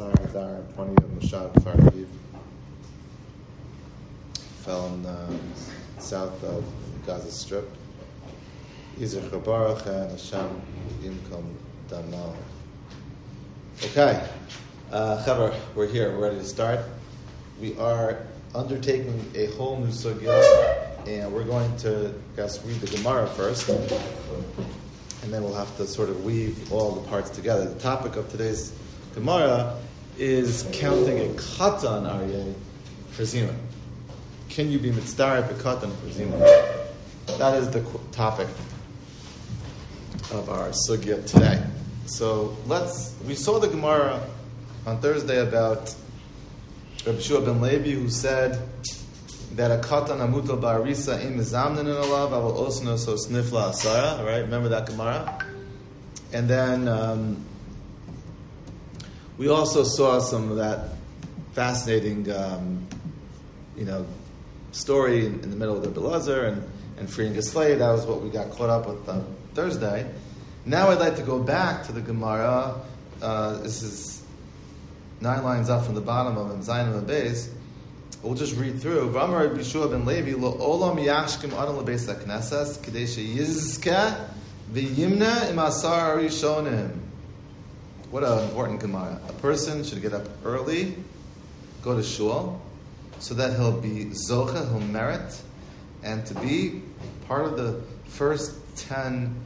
Sar Hadar, 20 of Moshav Kfar Aviv. Fell in the south of Gaza Strip. Yizrach Baruch and Hashem Yimkom Damal. Okay, uh, we're here, we're ready to start. We are undertaking a whole new sugya, and we're going to, I guess, read the Gemara first, and then we'll have to sort of weave all the parts together. The topic of today's Gemara is counting a katan aryeh for zima. Can you be mitzdarif a katan for zima? That is the topic of our sugya today. So let's. We saw the Gemara on Thursday about Rabbi Shua ben Levi who said that a katan amutal ba'arisa im mizamnin in alav also know so snifla asara. Right? Remember that Gemara. And then um, we also saw some of that fascinating, um, you know, story in, in, the middle of the Belazar and, and freeing slave. That was what we got caught up with on Thursday. Now I'd like to go back to the Gemara. Uh, this is nine lines up from the bottom of them, Zion and base. We'll just read through. V'amar Bishua ben Levi lo olam yashkim adon lebeis haknesses k'dei sheyizke v'yimna im asar arishonim. What an important Gemara. A person should get up early, go to shul, so that he'll be zocha, he'll merit, and to be part of the first ten,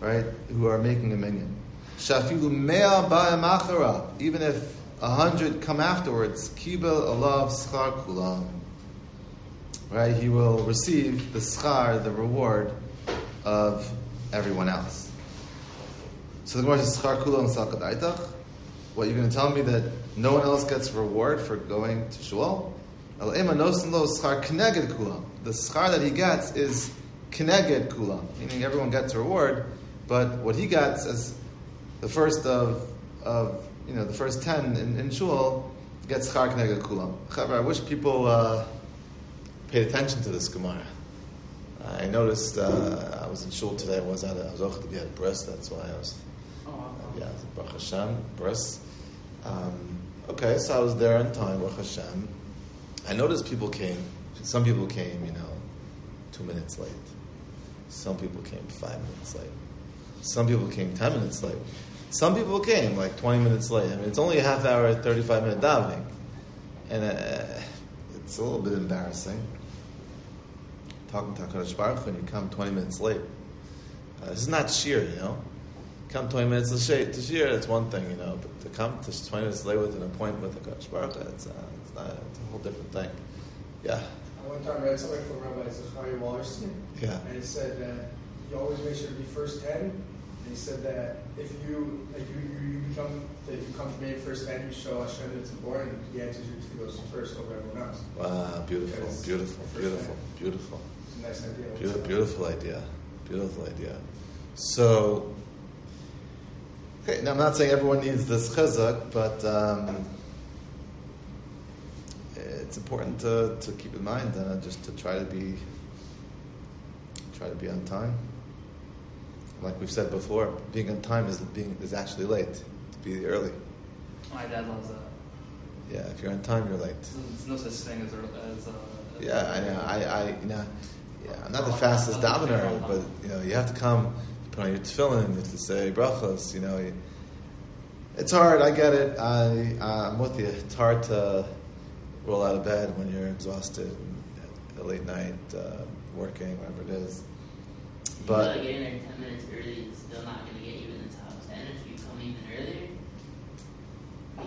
right, who are making a minyan. Shafilu mea ba'emachara, even if a hundred come afterwards, kibel alav schar kulam. Right, he will receive the schar, the reward of everyone else. So the Gemara says, Schar Kula and Sakadaitach. What, you're going to tell me that no one else gets reward for going to Shul? Al Ima nosinlow Skar Knegir Kulam. The schar that he gets is kineged kula, meaning everyone gets reward, but what he gets as the first of, of you know, the first ten in, in shul gets schar kineged kula. I wish people uh, paid attention to this Gemara. I noticed uh, I was in shul today. I was at a, I was to be at a breast. That's why I was yeah, Baruch Hashem, bris. Um, okay, so I was there in time, Baruch Hashem. I noticed people came, some people came, you know, two minutes late. Some people came five minutes late. Some people came ten minutes late. Some people came like 20 minutes late. I mean, it's only a half hour, 35 minute davening. And uh, it's a little bit embarrassing. Talking to HaKadosh Baruch and you come 20 minutes late. Uh, this is not sheer, you know come 20 minutes to share, to share, that's one thing, you know, but to come to 20 minutes late with an appointment with a Kodesh Baruch it's, uh, it's, not, it's a whole different thing. Yeah. I one time read something from Rabbi Zachariah Wallerstein. Yeah. And he said that you always make sure to be first 10. And he said that if you, like you, you, you become, that you come to me first 10, you show Hashem that it's important, he answers you to go first over everyone else. Wow, beautiful, beautiful, beautiful, beautiful. It's a nice idea. Beautiful, beautiful idea. Beautiful idea. So, Okay, now I'm not saying everyone needs this chizuk, but um, it's important to, to keep in mind and uh, just to try to be try to be on time. Like we've said before, being on time is being is actually late. To be early. My dad loves that. Yeah, if you're on time, you're late. There's no such thing as as. Uh, yeah, I know. I, I you know, yeah, I'm not the fastest davener, but you know, you have to come put on your tefillin, you have to say brachas, you know. It's hard, I get it. I, I'm with you. It's hard to roll out of bed when you're exhausted at late night, uh, working, whatever it is. But you getting there 10 minutes early is still not going to get you in the top 10 if you come even earlier.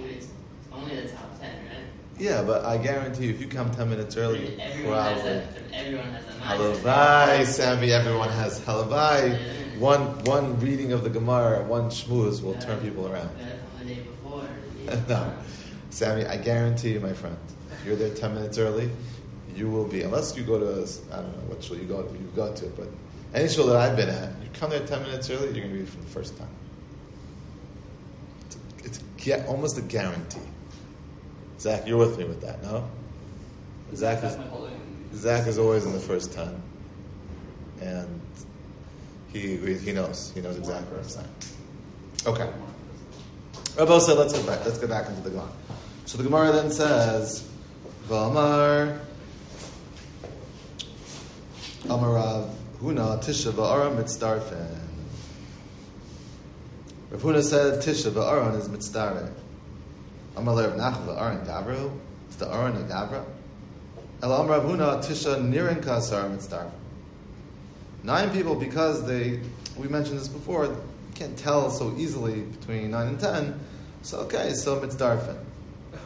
It's only the top 10, right? Yeah, but I guarantee you, if you come 10 minutes early, everyone probably. Has a, everyone has a Halavai, Sammy, everyone has halavai. One, one reading of the Gemara, one shmuz will turn people around. no. Sammy, I guarantee you, my friend, if you're there 10 minutes early, you will be, unless you go to, I don't know what shul you go, you go to, but any shul that I've been at, you come there 10 minutes early, you're going to be for the first time. It's, a, it's almost a guarantee. Zach, you're with me with that, no? Zach is, Zach is always in the first 10. And he, he knows. He knows exactly what I'm saying. Okay. Rabbi said, let's go back. Let's go back into the Gemara. So the Gemara then says, "V'amar Amarav Huna Tisha v'Aram mitzdarfen." Rav Huna said, "Tisha v'Aron is mitzdareh." Amar Rav Nachman v'Aron Gavru. Is the Aron Gavra? El Amar Rav Huna Tisha Nirin Kasar mitzdarfen. Nine people, because they, we mentioned this before, you can't tell so easily between nine and ten. So okay, so mitzdarfen.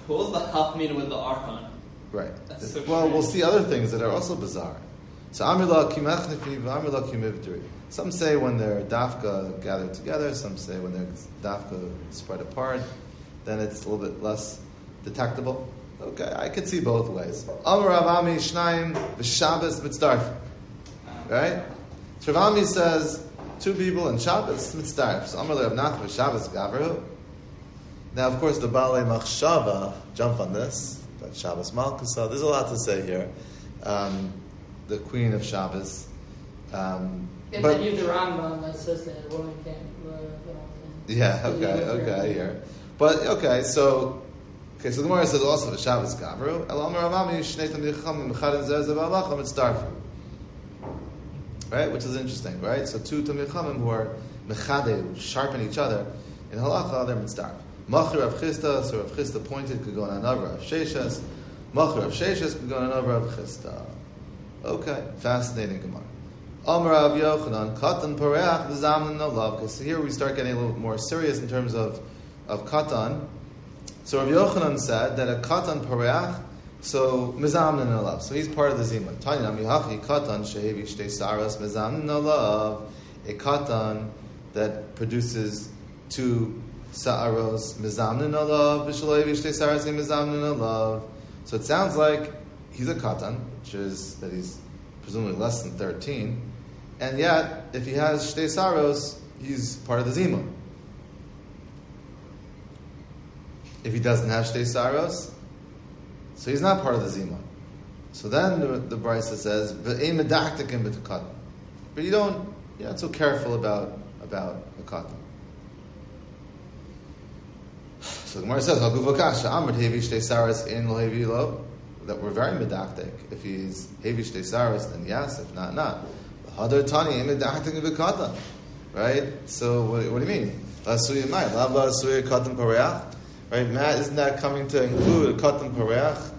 What was the Hafmina with the Archon? Right. That's so well, we'll see other things that are also bizarre. So Amrila kimechnifi v'amrila kimivduri. Some say when they're dafka gathered together. Some say when they're dafka spread apart. Then it's a little bit less detectable. Okay, I could see both ways. Amar Avami Shnaim v'Shabbos mitzdarf. Right. So Ravami says two people in Shabbos mitzdarf. So Amar Rav Nachman gavru. Now, of course, the Balei Machshava jump on this, but Shabbos Malkusa. There's a lot to say here. Um, the Queen of Shabbos. Um, And but then you the Rambam that says that a woman can't. Uh, yeah, okay, okay, here. But okay, so okay, so the Gemara says also the Shabbos Gavru. Elamar Avami Shnei Tamid Mechad and Zez Avalacham it's Darfur. Right, which is interesting, right? So two Tamid Chamim who are mechade, sharpen each other in halacha, they're mitzdarf. Machir Rav Chisda, so Rav Chisda pointed could go on another Rav Sheshes. Machir Rav Sheshes could go on another Rav Chisda. Okay, fascinating Gemara. Amar Rav Yochanan, Katan Pareach Nolav. Okay, so here we start getting a little more serious in terms of of Katan. So Rav Yochanan said that a Katan Pareach, so Mizamnin Nolav. So he's part of the Zima. Tanya Mihachi Katan Shehevi Shtei Saras Mizamnin Nolav. A Katan that produces two Sa'aros Mizamnin Nolav. V'Shalevi Shtei Saras Mizamnin Nolav. So it sounds like he's a Katan, which is that he's presumably less than 13. And yet, if he has Shtei Saros, he's part of the Zima. If he doesn't have Shtei Saros, so he's not part of the Zima. So then the, the Brisa says. But you don't, you're not so careful about about a katan. So the Gemara says, "Haguvakasha amrit hevi shtei saras in lo hevi lo." That we're very medaktik. If he's hevi shtei saras, then yes. If not, not. Hadar tani medaktik b'katan. Right. So what, what do you mean? Lasuya mai lav lasuya katan pareach. Right. Matt, isn't that coming to include a katan?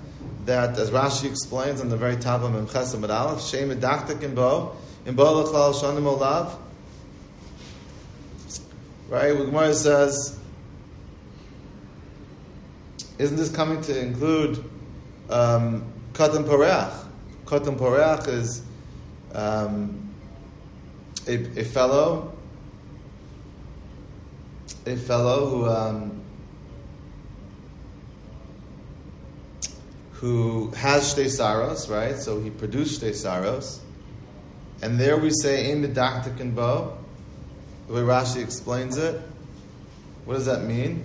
That, as Rashi explains on the very top of Memches Amid Aleph, Shem medaktik in bo in bo lechal shanim olav. Right. Gemara says. Isn't this coming to include um, katan pareach? Katan pareach is um, a, a fellow, a fellow who um, who has shtei saros, right? So he produced shtei saros, and there we say ein medaktik and bo. The way Rashi explains it, what does that mean?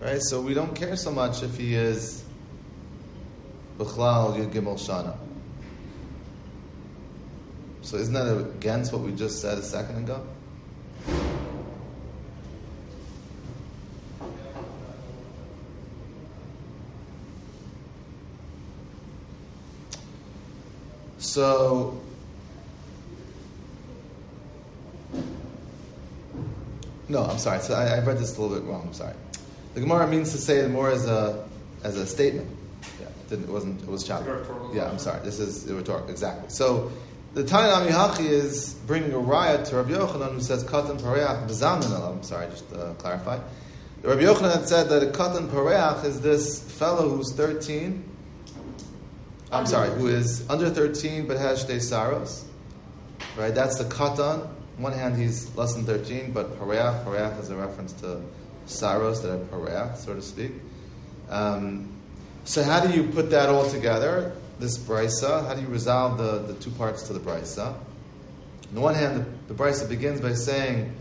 Right, so we don't care so much if he is B'chlal Yud Gimel Shana. So isn't that against what we just said a second ago? So no, I'm sorry. So I, I read this a little bit wrong. I'm sorry. The Gemara means to say it more as a as a statement. Yeah, it, it wasn't. It was choppy. It's a rhetorical Yeah, I'm sorry. This is the rhetorical. Exactly. So the Tanya Amihachi is bringing a riot to Rabbi Yochanan who says katan pareach b'zamin. I'm sorry, just to clarify. Rabbi Yochanan had said that a katan pareach is this fellow who's 13. I'm sorry, who is under 13 but has shtei saros. Right, that's the katan. On one hand, he's less than 13, but pareach, pareach is a reference to saros that are pareach, so to speak. Um, so how do you put that all together? This brisa, how do you resolve the, the two parts to the brisa? On the one hand, the, the brisa begins by saying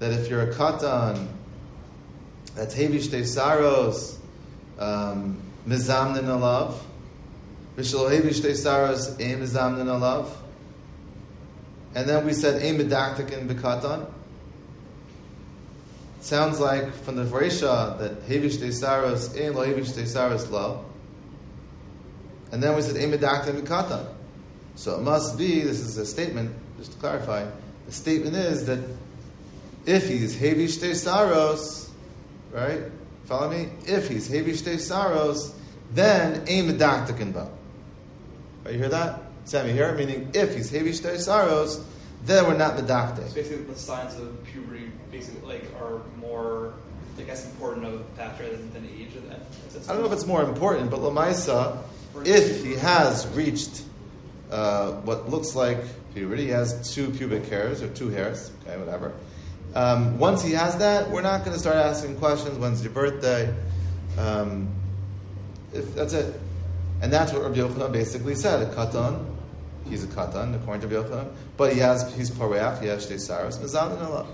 that if you're a katan, that's hevish de saros, um, mizamnin alav, and then we said in bekatan. Sounds like from the Varisha that hevish de saros ein lo de lo. And then we said in bekatan. So it must be. This is a statement. Just to clarify, the statement is that if he's hevish de saros, right? Follow me. If he's hevish de saros, then ein medaktik in bo. Right, you hear that? Sammy hear? Meaning, if he's heavy saros, then we're not So medakte. basically, the signs of puberty basically like are more, I guess, important of a factor than, than age. Then I don't know if it's more important, but Lamaisa, if he has reached uh, what looks like puberty, he has two pubic hairs or two hairs, okay, whatever. Um, once he has that, we're not going to start asking questions. When's your birthday? Um, if that's it, and that's what Rabbi Yochanan basically said. A katan, he's a katan according to Rabbi Yochanan, but he has he's pareach, he has saros, mezalin.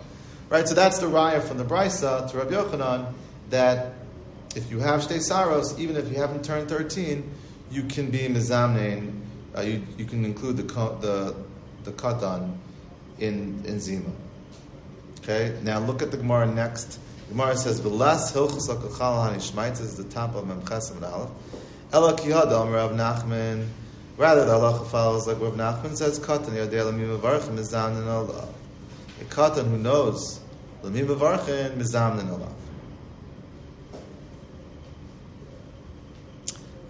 Right, so that's the raya from the brisa to Rabbi Yochanan that if you have shtei saros, even if you haven't turned thirteen, you can be mezamnein. Uh, you, you can include the the the katan in in zima. Okay, now look at the Gemara next. The Gemara says, "V'las hilchus lakachal hanishmaitz" is the top of Memches and Aleph. Ela kihadam Rav Nachman. Rather, the halacha follows like Rav Nachman says, "Katan yadei lamim avarchim mizamnin olav." A katan who knows lamim avarchim mizamnin olav.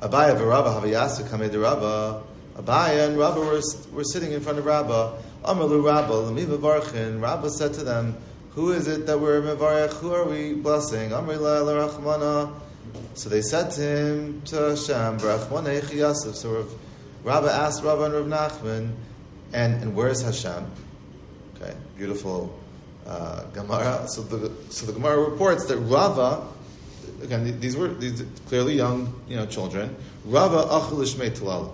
Abaya v'Rabba Havayasu Kamei Rava. Abaya and Rabba were, were sitting in front of Rabba. Amalu Rabba Lami Mevarchin. Rabba said to them, "Who is it that we're mevarech? Who are we blessing?" Amri Rachmana. So they said to him, to Hashem, Brachmana Echi Yosef. So Rav, Rabba asked Rabba and Rav Nachman, and and where is Hashem? Okay, beautiful uh, Gemara. So the so the Gemara reports that Rava again, these were these clearly young, you know, children. Rava achel l'shmei talala.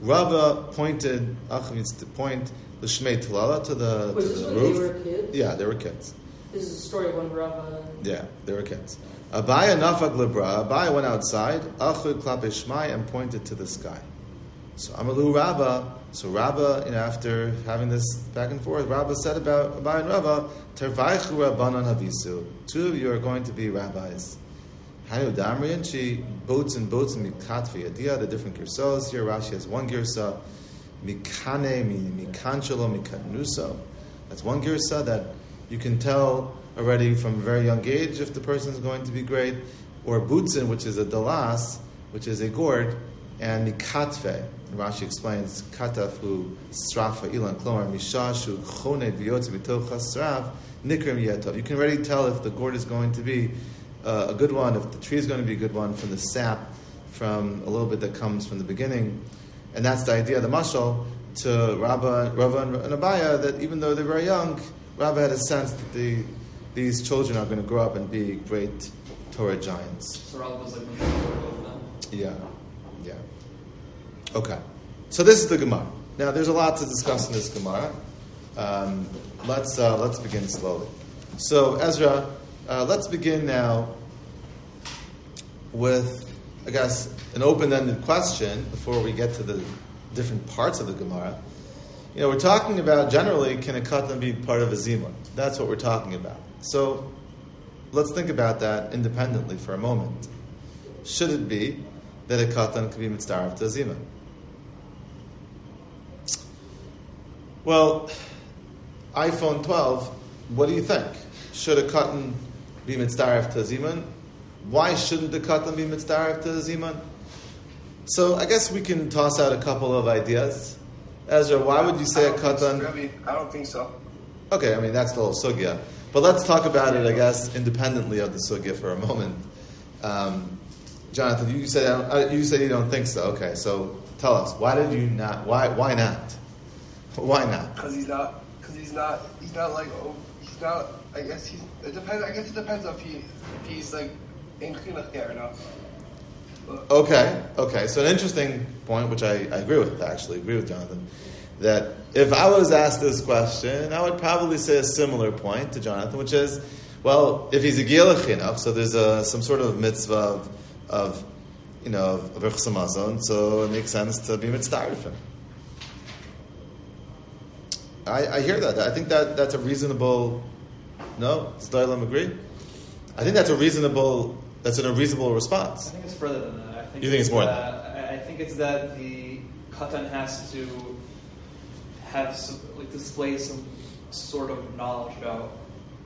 Rava pointed achel means to point l'shmei talala to the to the roof. they were kids? Yeah, they were kids. This is a story of when Rava. Yeah, they were kids. Abaya nafak lebra. Abaya went outside. Achel klape shmai and pointed to the sky. So Amalu Rabba. So Rabba, you know, after having this back and forth, Rabba said about Abaya and Rabba, Tervaichu Rabbanan Havisu. Two of you are going to be rabbis. Hayu Damri and she boats and boats and mikatvi adia, the different girsos. Here Rashi has one girsa, mikane, mikanchelo, mikatnuso. That's one girsa that you can tell already from a very young age if the person is going to be great. Or butzin, which is a dalas, which is a gourd, and mikatve. Rashi explains katafu strafa ilan klomar mishashu chone hasraf nikrim yetov. You can already tell if the gourd is going to be uh, a good one, if the tree is going to be a good one from the sap, from a little bit that comes from the beginning. And that's the idea of the mashal to Rabba, and, and Abaya that even though they're very young, Rabba had a sense that the, these children are going to grow up and be great Torah giants. So was like the mentor of them. Yeah, yeah. Okay, so this is the Gemara. Now, there's a lot to discuss in this Gemara. Um, let's uh, let's begin slowly. So, Ezra, uh, let's begin now with, I guess, an open-ended question before we get to the different parts of the Gemara. You know, we're talking about generally can a katan be part of a zima? That's what we're talking about. So, let's think about that independently for a moment. Should it be that a katan can be mitzvah to zima? Well, iPhone 12, what do you think? Should a katan be mitzvah to a zimun? Why shouldn't the katan be mitzvah to a zimun? So I guess we can toss out a couple of ideas. Ezra, why would you say I a don't so, katan? Rabbi. I don't think so. Okay, I mean that's the whole sugya. But let's talk about it, I guess, independently of the sugya for a moment. Um, Jonathan, you said you said you don't think so. Okay, so tell us why did you not? Why why not? Why not? Because he's not. Because he's not. He's not like. Oh, he's not. I guess he's. It depends. I guess it depends if he if he's like in chinuch or not. Okay, okay. So an interesting point, which I, I agree with, actually agree with Jonathan, that if I was asked this question, I would probably say a similar point to Jonathan, which is, well, if he's a gilach enough, so there's a, some sort of mitzvah of, of you know, of Rechsamazon, so it makes sense to be mitzvah him. I, I hear that. I think that that's a reasonable. No, does Dailam agree? I think that's a reasonable. That's an unreasonable response. I think it's further than that. I think You think it's more than that, I I think it's that the katan has to have some, like display some sort of knowledge about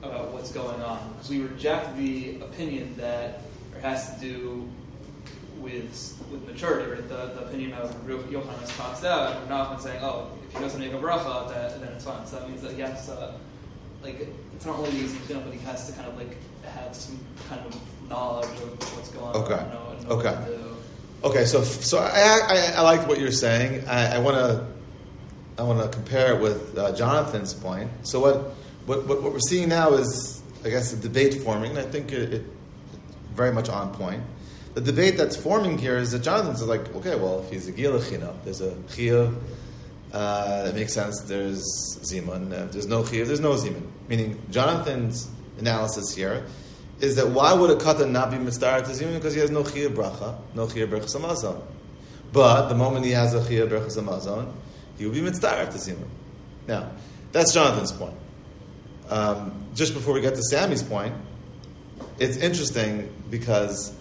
about what's going on because we reject the opinion that it has to do with with maturity, right? The, the opinion of Yochanan has tossed out, and Nachman saying, "Oh, if he doesn't make a bracha, that, then it's fine." So that means that he has to, like, it's not only easy to know, but he has to kind of like have some kind of knowledge of what's going Okay. on. and Know, and know Okay. What to do. Okay, so so I I, I like what you're saying. I, I want to I want to compare it with uh, Jonathan's point. So what, what what what we're seeing now is I guess a debate forming. I think it, it very much on point. The debate that's forming here is that Jonathan's like, okay, well, if he's a gila china, there's a chiyav. Uh, that makes sense. There's zimun. Uh, there's no chiyav. There's no zimun. Meaning Jonathan's analysis here is that why would a katan not be mitzvah to zimun because he has no chiyav bracha, no chiyav bracha samazon. But the moment he has a chiyav bracha samazon, he will be mitzvah to zimun. Now, that's Jonathan's point. Um, just before we get to Sammy's point, it's interesting because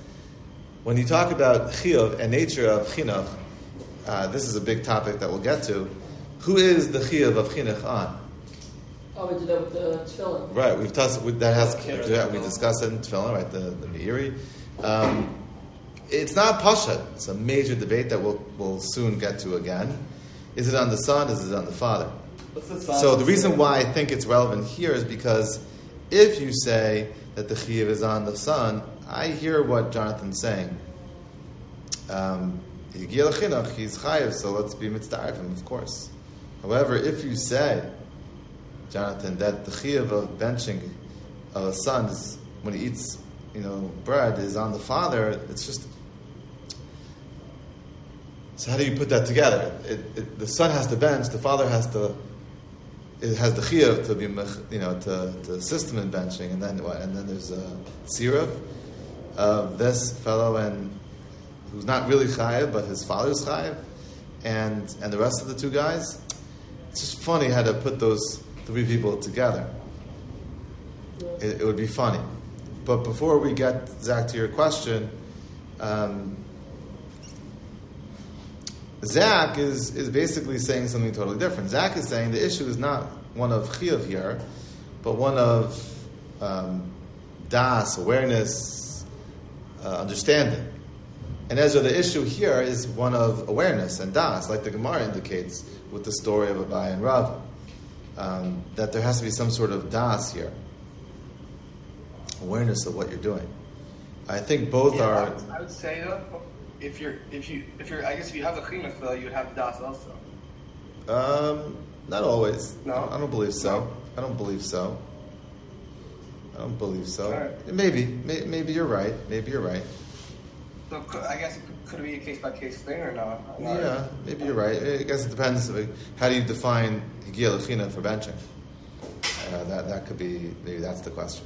when you talk about chiyuv and nature of chinuch, uh, this is a big topic that we'll get to. Who is the chiyuv of chinuch on? Oh, we did that with the tefillin. Right, we've touched, we, that has yeah, we discussed it in Tefillin, right? The the Meiri. Um, it's not pasha. It's a major debate that we'll we'll soon get to again. Is it on the son? Is it on the father? The So the reason why I think it's relevant here is because if you say that the chiyuv is on the son, I hear what Jonathan's saying. Um, he's chayiv, so let's be mitzvah him, of course. However, if you say, Jonathan, that the chiyuv of benching of a son is when he eats, you know, bread is on the father, it's just. So how do you put that together? It, it, the son has to bench, the father has to it has the chiyuv to be, you know, to, to assist him in benching, and then? And then there's a tzirav of this fellow and who's not really chayiv, but his father's chayiv, and and the rest of the two guys. It's just funny how to put those three people together. It, it would be funny, but before we get Zach to your question. Um, Zach is, is basically saying something totally different. Zach is saying the issue is not one of chiyuv here, but one of um, das, awareness, uh, understanding. And Ezra, the issue here is one of awareness and das, like the Gemara indicates with the story of Abai and Rav, um, that there has to be some sort of das here, awareness of what you're doing. I think both Yeah, I are. would, I would say though, if you're if you if you're I guess if you have the chinuch though, you would have das also. Um, not always. No? I don't believe so. No? I don't believe so. I don't believe so. Alright. Maybe, may, maybe you're right. Maybe you're right. So could, I guess it could, could it be a case by case thing or not? Not- Yeah, maybe you're right. I guess it depends. How do you define higiyah for benching? Uh, that that could be maybe that's the question.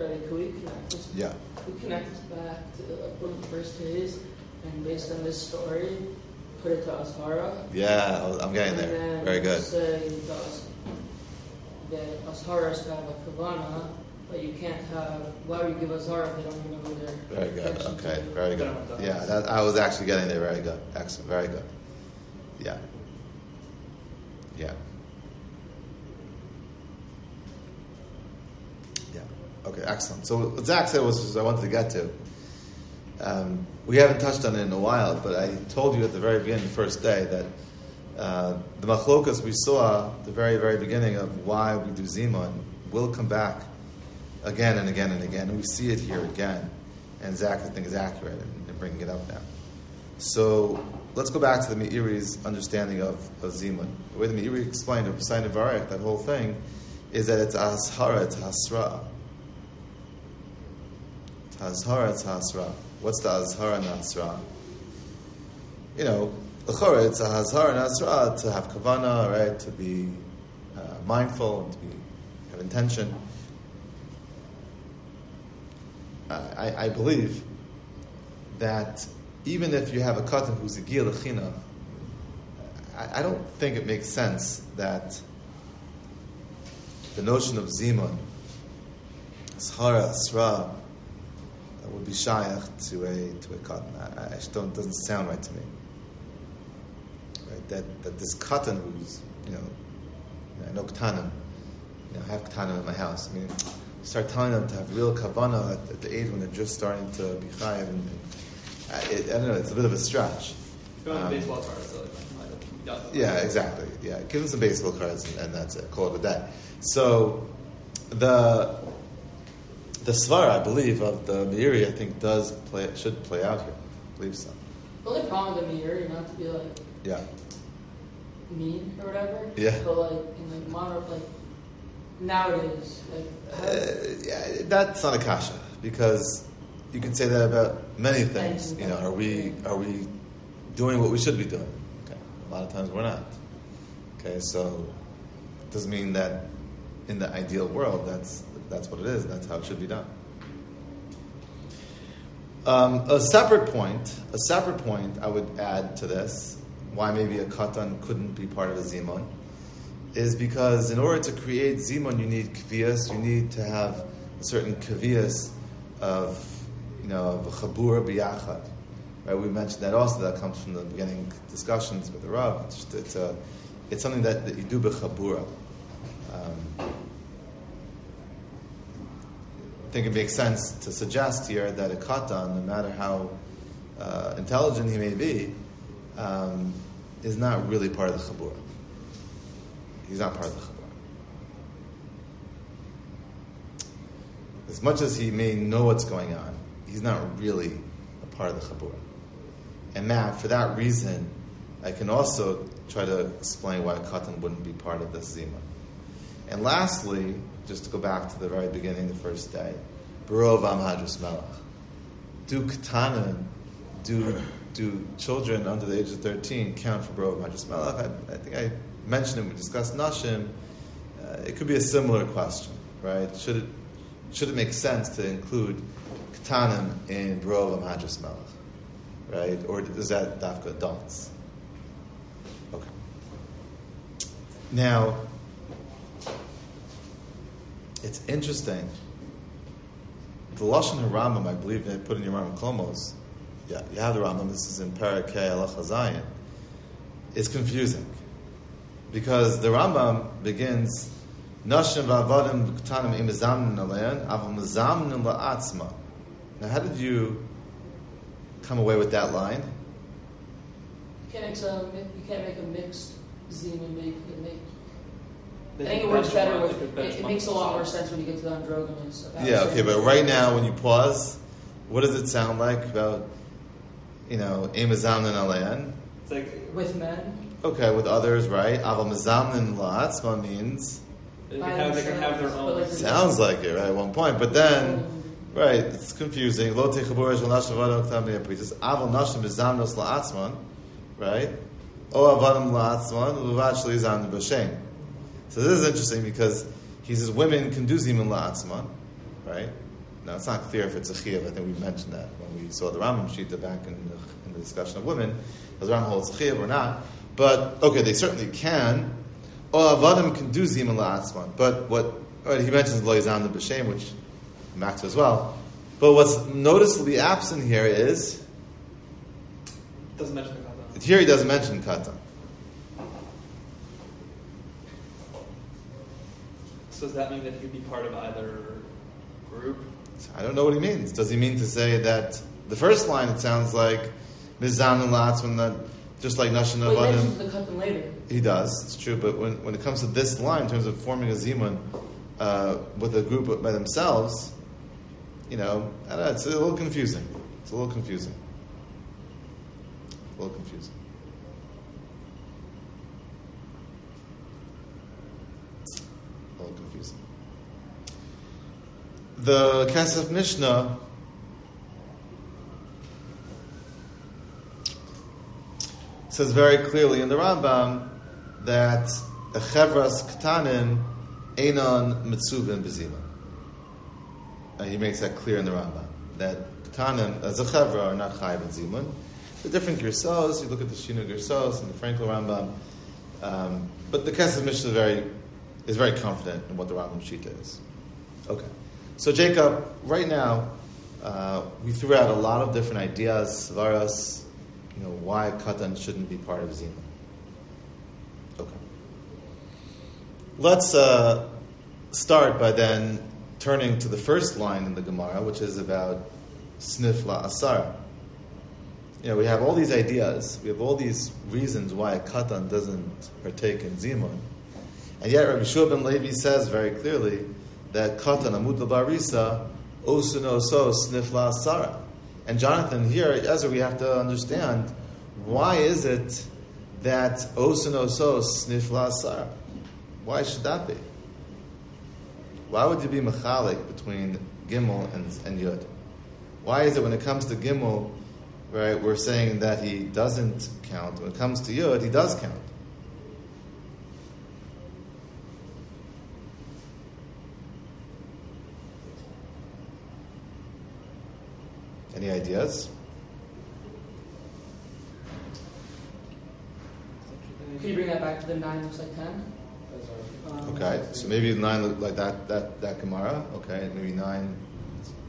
Right, can we connect this? Yeah. We connect this back to like one of the first days, and based on this story, put it to Ashara. Yeah, I- I'm getting and there. then Very good. Say to that Ashara is to have a kavana, but you can't have. Why would you give Ashara if they don't even know who they're? Very good. Okay. to? Very good. Yeah, that, I was actually getting there. Very good. Excellent. Very good. Yeah. Yeah. Yeah. Okay. Excellent. So what Zach said was I wanted to get to. Um, we haven't touched on it in a while, but I told you at the very beginning, the first day, that uh, the machlokas we saw the very, very beginning of why we do zimun will come back again and again and again, and we see it here again. And Zach, I think, is accurate in, in bringing it up now. So let's go back to the Meiri's understanding of, of zimun. The way the Meiri explained Nevarech, that whole thing, is that it's ashara, it's hasra. It's hasra. What's the azhara and hasra? You know, l'chora, it's a hazhara and hasra to have kavana, right? To be uh, mindful and to be have intention. Uh, I, I believe that even if you have a katan who's a gil lechina, I, I don't think it makes sense that the notion of zimun, shara, asra, would be shaykh to a to a cotton. I, I just don't doesn't sound right to me. Right? That that this cotton who's you know I know ktanim, you know I have ktanim in my house. I mean, start telling them to have real kavanah at, at the age when they're just starting to be chayiv. And, and I, it, I don't know. It's a bit of a stretch. If you want Um, baseball cards, so like, Yeah, exactly. Yeah, give them some baseball cards and, and that's it. Call it a day. So the the svara, I believe, of the Meiri, I think, does play should play out here. I believe so. The only problem with the Meiri, not to be like Yeah. mean or whatever. Yeah. But like in like modern like nowadays, like Uh, yeah, that's not a kasha because you can say that about many things. You know, are we are we doing what we should be doing? Okay. A lot of times we're not. Okay, so it doesn't mean that in the ideal world that's that's what it is. That's how it should be done. Um, a separate point, a separate point I would add to this, why maybe a katan couldn't be part of a zimun, is because in order to create zimun, you need kvias, you need to have a certain kvias of, you know, of a chabura biyachad. Right? We mentioned that also. That comes from the beginning discussions with the Rav. It's, it's, a, it's something that, that you do b'chabura. Um, think it makes sense to suggest here that a katan, no matter how uh, intelligent he may be, um, is not really part of the chabura. He's not part of the chabura. As much as he may know what's going on, he's not really a part of the chabura. And Matt, for that reason, I can also try to explain why a katan wouldn't be part of the zima. And lastly, just to go back to the very beginning, the first day, Barov Amhadrus Melech. Do katanim, do do children under the age of 13 count for Barov Amhadrus Melech? I, I think I mentioned it, we discussed Nashim. Uh, it could be a similar question, right? Should it, should it make sense to include katanim in Barov Amhadrus Melech? Right? Or is that dafka adults? Okay. Now, it's interesting. The Lashon Haramim, I believe they put in your Rambam Klomos. Yeah, you have the Rambam. This is in Parakeh Alach. It's confusing because the Rambam begins Nashim v'avadim v'ktanim imizamnin alein aval mizamnin la'atzma. Now, how did you come away with that line? you can't a you can't make a mixed zima make make. They I think it works better they with. It, it makes a lot more sense when you get to the androgynous. about Yeah, okay, but right now when you pause, what does it sound like about, you know, imizamnin alein? It's like with men, Okay, with others, right? Aval mizamnin la'atzma means they can have, they can have their own. sounds like it, right? At one point, but then, right? It's confusing. Lo techabur shel nashim v'adam k'tam b'yapri. Just aval nashim mizamnos la'atzman, right? O avadim la'atzman uvad shli zamnim b'shem. So this is interesting because he says women can do zimun la'atzman, right? Now it's not clear if it's a chiyuv. I think we mentioned that when we saw the Rambam Shita back in the, in the discussion of women. Does Rambam holds a chiyuv or not? But okay, they certainly can. Oh, or avadim can do zimun la'atzman. But what right, he mentions lo yizam b'shem, which Max as well. But what's noticeably absent here is Doesn't mention the katan. here he doesn't mention katan. So does that mean that he'd be part of either group? I don't know what he means. Does he mean to say that the first line? It sounds like mizam la'atzman, that just like nashon Well, he mentions avadim. the cut them later. He does. It's true. But when, when it comes to this line, in terms of forming a zimun uh, with a group by themselves, you know, I don't know, it's a little confusing. It's a little confusing. A little confusing. A little confusing. The Kesef Mishnah says very clearly in the Rambam that a chevras ktanin einon mitzuvin bezima. And he makes that clear in the Rambam that ktanim as a chevra are not chayiv and zimun, The different Gersos, you look at the Shinu Gersos and the Frankel Rambam, um, but the Kesef Mishnah is very, is very confident in what the Rambam Shita is. Okay. So, Jacob, right now, uh, we threw out a lot of different ideas, Svaras, you know, why Katan shouldn't be part of Zima. Okay. Let's uh, start by then turning to the first line in the Gemara, which is about Snifla Asara. You know, we have all these ideas, we have all these reasons why a Katan doesn't partake in Zimun. And yet Rabbi Shua ben Levi says very clearly that Katan Amud Barisa Osuno So Snifla Asara. And Jonathan, here, Ezra, we have to understand why is it that Osuno So Snifla Asara? Why should that be? Why would you be machalik between Gimel and, and Yud? Why is it when it comes to Gimel, right, we're saying that he doesn't count. When it comes to Yud, he does count. Any ideas? Can you bring that back to the nine looks like ten? Um, Okay, so maybe nine look like that that that Gemara. Okay, maybe nine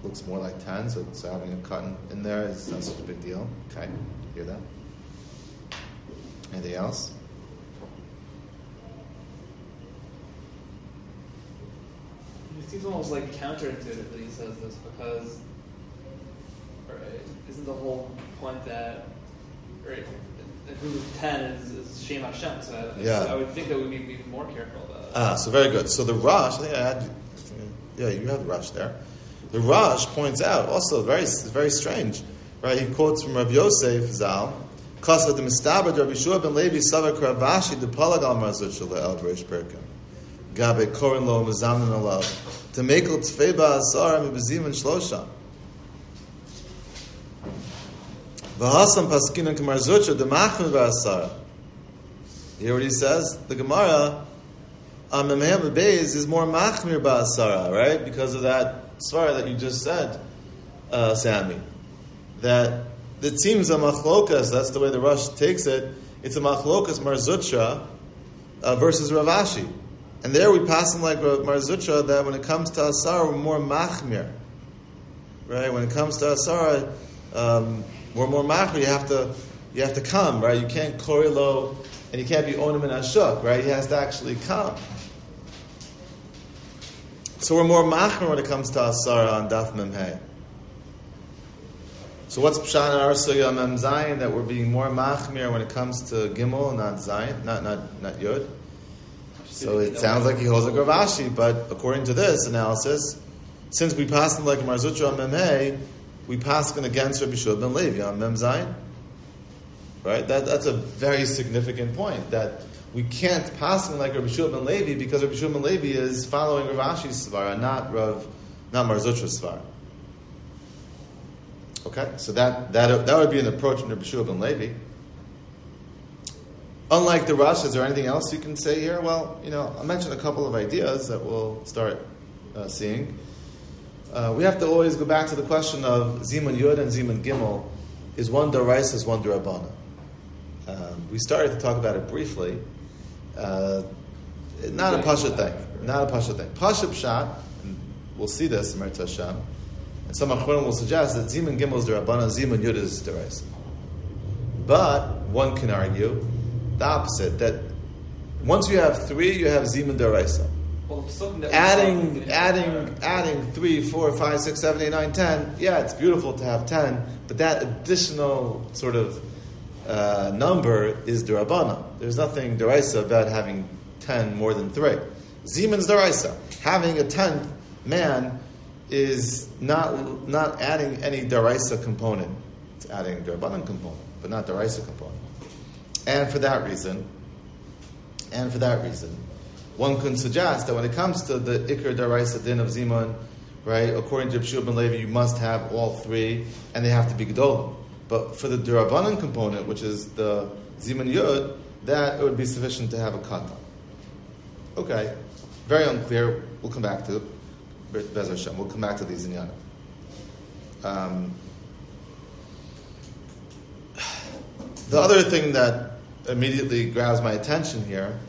looks more like ten. So, so having a cotton in there is not such a big deal. Okay, hear that? Anything else? It seems almost like counterintuitive that he says this because, right, isn't the whole point that, right, ten is, is Shem Hashem, so I, Yeah. I would think that we'd be even more careful about. Ah, so very good. So the Rosh, I think I had, yeah, you have the Rosh there. The Rosh points out also very very strange, right? He quotes from Rav Yosef Zal, "Kasa the Rabbi Shua ben Levi Savak Rav Ashi the Palag al Marzut Shala El Reish Perkim, Gabe Korin Lo Mazamin Alav, to make el Tfeba Asar Mibazim and Shlosha." V'hasam paskinan k'marzutcha demachmin v'asara. You hear what he says? The Gemara on Memhem Beis is more machmir ba'asara, right? Because of that svara that you just said, uh, Sammy. That it seems a machlokas, that's the way the Rosh takes it, it's a machlokas Mar Zutra uh, versus Rav Ashi. And there we pass him like Mar Zutra that when it comes to asara, we're more machmir. Right? When it comes to asara, um, we're more machmir. You have to, you have to come, right? You can't korilo, and you can't be onim and ashuk, right? He has to actually come. So we're more machmer when it comes to Asara and Daf Mem Hey. So what's our Sugya Mem Zayin that we're being more machmir when it comes to Gimel, not Zayin, not not not Yud? So it sounds like he holds a Gravashi, but according to this analysis, since we pass him like Mar Zutra on Mem Hey, we pass against Rabbi Shua ben Levi on Mem Zayin. Right? That, that's a very significant point that we can't pass like Rabbi Shua ben Levi because Rabbi Shua ben Levi is following Rav Ashi's svara, not Rav, not Mar Zutra's svara. Okay, so that, that that would be an approach in Rabbi Shua ben Levi. Unlike the Rosh, is there anything else you can say here? Well, you know, I mentioned a couple of ideas that we'll start uh, seeing. Uh, we have to always go back to the question of Zimun Yud and Zimun Gimel. Is one Darais, is one Darabana? Um, we started to talk about it briefly. Uh, not a Pasha thing. Not a Pasha thing. Pasha Pshat, and we'll see this in Meretz Hashem, and some Achronim will suggest that Zimun Gimel is Darabana, Zimun Yud is Darais. But one can argue the opposite, that once you have three, you have Zimun Daraisa. Well, something that we Adding, adding, adding three, four, five, six, seven, eight, nine, ten. Yeah, it's beautiful to have ten, but that additional sort of uh, number is derabana. There's nothing deraisa about having ten more than three. Zeman's deraisa. Having a tenth man is not not adding any deraisa component. It's adding a derabanan component, but not deraisa component. And for that reason, and for that reason, one can suggest that when it comes to the Iker Daraisa din of Zimun, right, according to Rabshua ben Levi, you must have all three, and they have to be Gedolim. But for the Durabanan component, which is the Zimun Yud, that it would be sufficient to have a Katan. Okay, very unclear. We'll come back to it. Bez Hashem. We'll come back to these in Yana. Um, The other thing that immediately grabs my attention here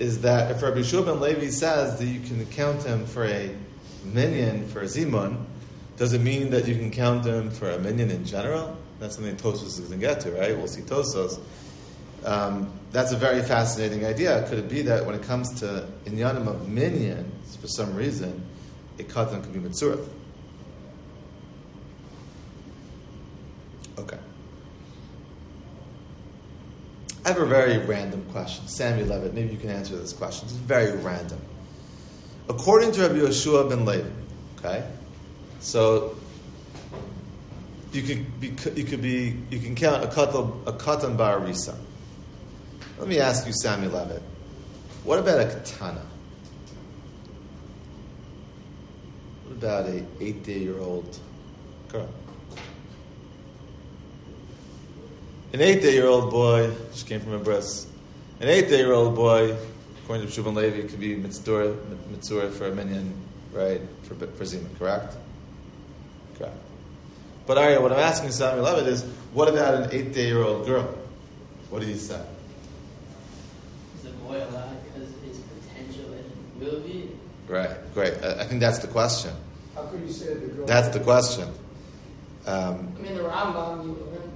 is that if Rabbi Shua ben Levi says that you can count him for a minyan for a Zimun, does it mean that you can count him for a minyan in general? That's something Tosos is going to get to, right? We'll see Tosos. Um, that's a very fascinating idea. Could it be that when it comes to inyanim of minyans, for some reason, a katan could be mitzurah? Okay. I have a very random question. Sammy Levitt, maybe you can answer this question. It's very random. According to Rabbi Yeshua ben Levi, okay, so you could be, you could be, you can count a katan, a katan bar risa. Let me ask you, Sammy Levitt, what about a katana? What about a eight day year old girl? An eight day year old boy just came from a breast. An eight day year old boy, according to Shubin Levi, could be mitzvah, mitzvah for a minyan, right? For, for Zima, correct? Correct. But Arya, what I'm asking Sammy Levitt is, what about an eight day year old girl? What do you say? Is the boy allowed because of his potential and will be? Right, great. I, I think that's the question. How could you say the girl? That's the question. Um, I mean, the Rambam, you wouldn't.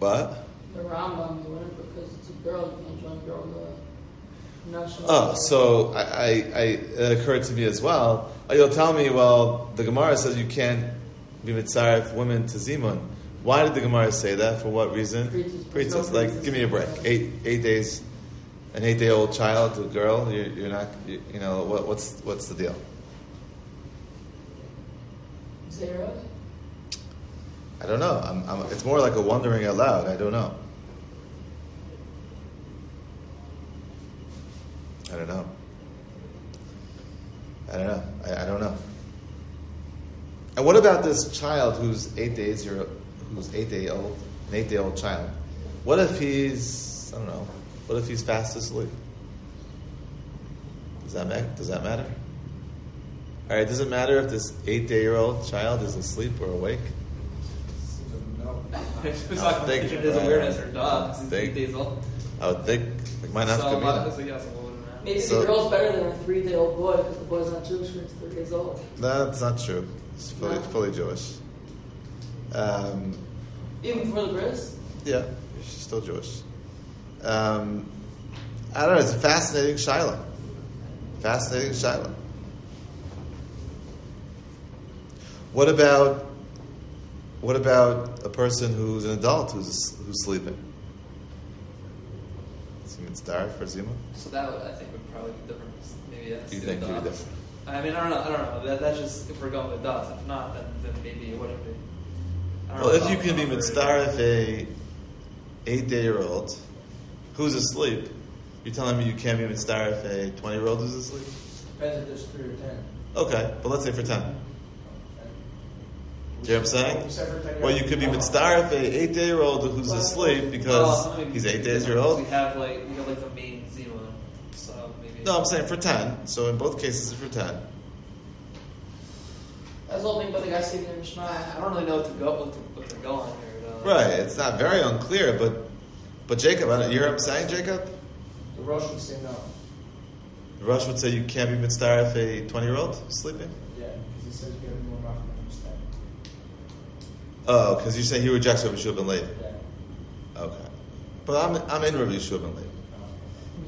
What? The Rambam, because it's a girl. You can't join a girl national. Oh, so I, I, I, it occurred to me as well. Oh, you'll tell me, well, the Gemara says you can't be mitzaref women to zimun. Why did the Gemara say that? For what reason? No Like, give me a break. Eight, eight days, an eight-day-old child, a girl. You're, you're not, you, you know, what, what's, what's the deal? Zero. I don't know. I'm, I'm, it's more like a wondering out loud. I don't know. I don't know. I don't know. I, I don't know. And what about this child who's eight days year, who's eight day old, an eight day old child? What if he's I don't know. What if he's fast asleep? Does that make, Does that matter? All right. Does it matter if this eight day year old child is asleep or awake? No. it's I not think- think his awareness or dogs. He's think- eight days old. I would think like my So, nafka uh, mina. so yeah, so what would it? Maybe So- the girl's better than a three-day-old boy because the boy's not Jewish when he's three days old. That's not true. It's fully, No. fully Jewish. Um, Even before the bris. yeah, she's still Jewish. Um, I don't know. It's a fascinating Shiloh. Fascinating Shiloh. What about what about a person who's an adult who's who's sleeping? Is he mitzvah for zima? So that would, I think would probably be different. Maybe yes. You think the it'd be different? I mean, I don't know. I don't know. That, that's just if we're going with dots. If not, then, then maybe it wouldn't be. Well, know if you can be number. mitzvah if a eight day year old who's asleep, you're telling me you can't be mitzvah if a twenty year old who's asleep? Depends if there's three or ten. Okay, but let's say for ten. Do you know what I'm saying? You said for 10 Well, you could be mitzvah if a eight day year old who's asleep because he's eight days year old. We have like we have like the main zima, so maybe. No, I'm saying for ten. So in both cases, it's for ten. That's the whole thing about the guy sleeping in Mishnah. I don't really know what to go what to, what to go on here though. Right. It's not very unclear, but but Jacob, I don't, you hear what I'm saying, Jacob? The Rosh would say no. The Rosh would say you can't be mitzvah if a twenty year old is sleeping. Yeah, because he says you have more mouth than understand. Oh, because you say he rejects Rabbi Shua ben Levi. Yeah. Okay. But I'm, I'm in Rabbi Yeshua ben Levi.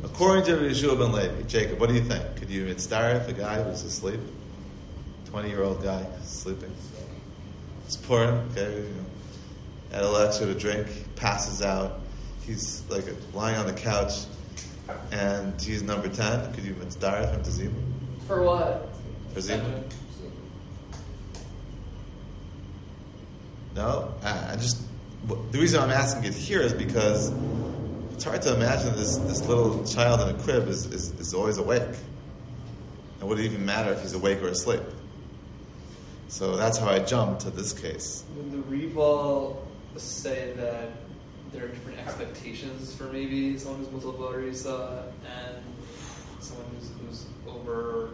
According to Rabbi Yeshua ben Levi, Jacob, what do you think? Could you mitzdarif a guy who's asleep? 20 year old guy sleeping? It's pouring, okay, you know, had a lecture to drink, passes out. He's like lying on the couch, and he's number 10. Could you mitzdarif him to Zima? For what? For Zima? No, I, I just the reason I'm asking it here is because it's hard to imagine this this little child in a crib is, is, is always awake. And would it even matter if he's awake or asleep? So that's how I jumped to this case. Would the Reval say that there are different expectations for maybe someone who's Mutal Barisa and someone who's, who's over,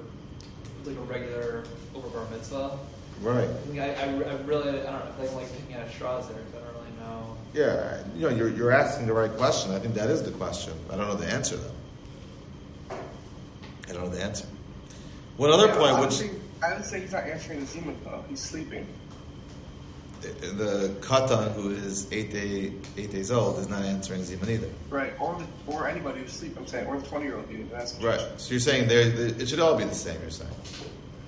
like a regular over bar mitzvah? Right. I, mean, I, I, I really, I don't know, I think like picking at straws there, 'cause I don't really know. Yeah, you know, you're, you're asking the right question. I think that is the question. I don't know the answer though. I don't know the answer. One other Yeah, point, I would, which say, I would say he's not answering the Zeman though. He's sleeping. Uh, the katan who is eight day eight days old is not answering zimun either. Right. Or the, or anybody who's asleep, I'm saying, or the 20 year old dude. That's Right. So you're saying there it should all be the same. You're saying.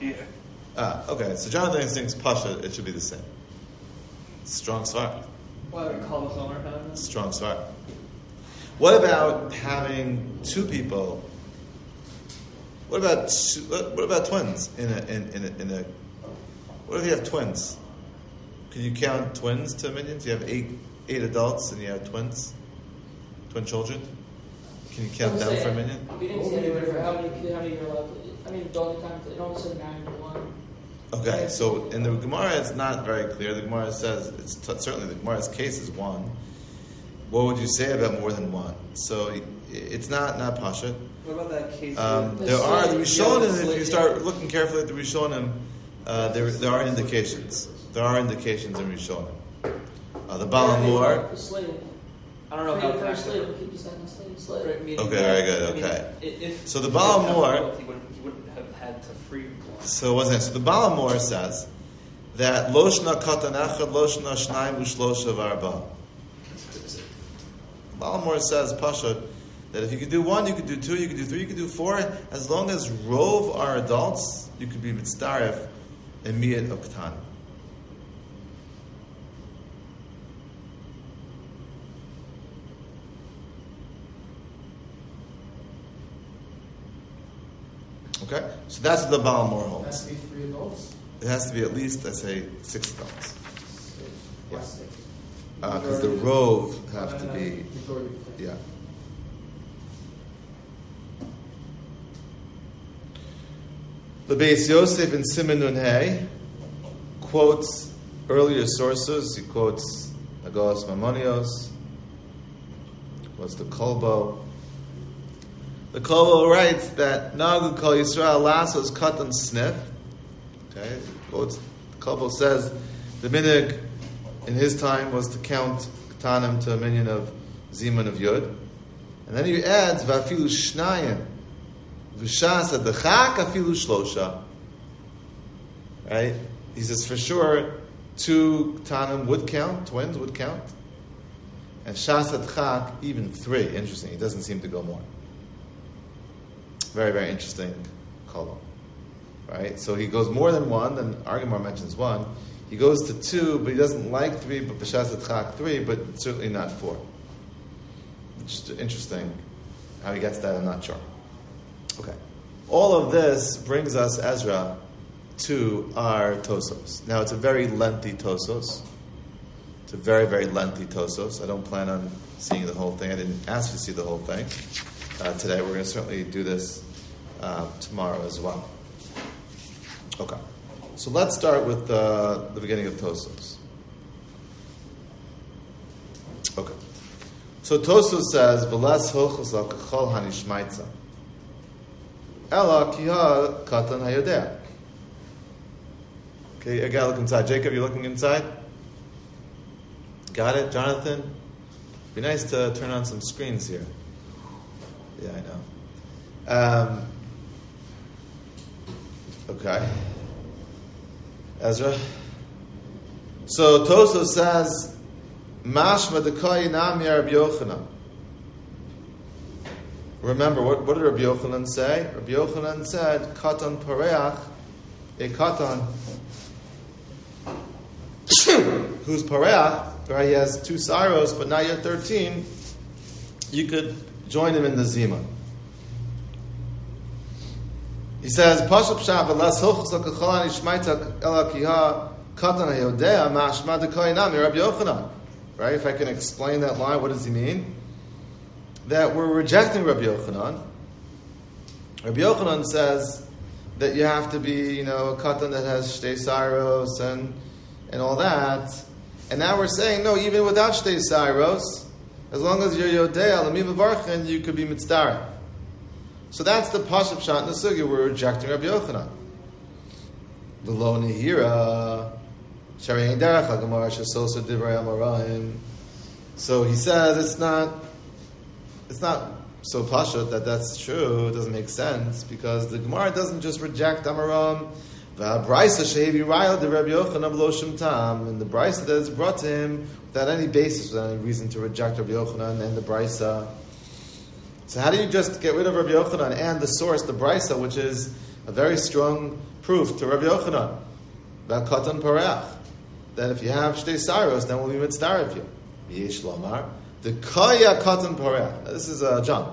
Yeah. Ah, okay. So Jonathan thinks pasha it should be the same. Strong svar. Why would call the Homer having this? Strong svar. What about having two people? What about two, what what about twins in a in, in a, in a what if you have twins? Can you count twins to minyans? You have eight eight adults and you have twins, twin children. Can you count I'm them for a minyan? We didn't see anywhere for how many how many you're allowed to. I mean, the only time, it only said nine to one. Okay, so in the Gemara, it's not very clear. The Gemara says it's t- certainly the Gemara's case is one. What would you say about more than one? So it's not not pasha. What about that case? Um, where- there are the Rishonim. If you start looking carefully at the Rishonim, uh, there there are indications. There are indications in Rishonim. Uh, the Baal HaMaor. The slave. I don't know Free how the first factual- slave, keep the slave. slave. Okay, very good, I mean, okay. i- If So the if Baal he had Mor- wealth, he wouldn't, have had to free one. So what's that? So the Baal HaMaor says that Loshna Katan Echad Loshna Shnaim Ushlosha Varba. Baal HaMaor says Pasha that if you could do one, you could do two, you could do three, you could do four. As long as rove are adults, you could be mitzdaref and miyat oktan. Okay, so that's the Baal HaMaor It holds. has to be three adults. It has to be at least, I say, six adults. Six. Yeah. Because the Majority- rove have to Uh, be, yeah. The Beis Yosef in Siman Nun Hey quotes earlier sources. He quotes Hagahos Maimonios, quotes the Kolbo. The Kolbo writes that Nagu Kol Yisrael Lasos Katan Sniff. Okay, quotes, Kolbo says the minig in his time was to count Katanim to a minyan of Ziman of Yud. And then he adds Vafilu Shnayim. V'shas adachak afilu shlosha. Right? He says for sure two Katanim would count, twins would count. And Shas adchak even three. Interesting. He doesn't seem to go more. Very, very interesting column. Right? So he goes more than one, then Argamar mentions one. He goes to two, but he doesn't like three, but B'shas Adchak three, but certainly not four. It's interesting how he gets that, I'm not sure. Okay. All of this brings us, Ezra, to our Tosos. Now, it's a very lengthy Tosos. It's a very, very lengthy Tosos. I don't plan on seeing the whole thing. I didn't ask you to see the whole thing uh, today. We're going to certainly do this uh, tomorrow as well. Okay. So let's start with uh, the beginning of Tosos. Okay. So Tosos says, "V'les hochos al kachol hanishmaitza." Ella kiha katan hayodea. Okay, I gotta look inside. Jacob, you're looking inside. Got it, Jonathan. Be nice to turn on some screens here. Yeah, I know. Um, okay. Ezra. So Toso says, Mashma dekoy nam ya Rabbi Yochanan. Remember, what, what did Rabbi Yochanan say? Rabbi Yochanan said, Katan pareach, a katan who's pareach, right? He has two siros, but not yet 13. You could join him in the zima. He says, Pashup Shav, Alas Hilchus Lakachalani Shmaitak Ela Kiha Katan Hayodea Mashma Dekoinam Rabbi Yochanan. Right? If I can explain that line, what does he mean? That we're rejecting Rabbi Yochanan. Rabbi Yochanan says that you have to be, you know, a katan that has shtei syros and and all that. And now we're saying, no, even without shtei syros, as long as you're yodea, lamiv varchin, you could be mitzdarah. So that's the Pashup Shot in the. We're rejecting Rabbi Yochanan. V'lo nehira. Shari ein derech ha-gemara shesosa divrei amoraim. So he says it's not, it's not so pashut that that's true. It doesn't make sense because the Gemara doesn't just reject Amaram. The brisa shehevi raya the Rabbi Yochanan lo shum tam, and the Brisa that is brought to him without any basis, without any reason to reject Rabbi Yochanan and the Brisa. So how do you just get rid of Rabbi Yochanan and the source, the Brisa, which is a very strong proof to Rabbi Yochanan about katan pareach? Then if you have shtei saros, then we'll be mitzvah you. Yesh lomar. The kaya katan pareach. This is a jump.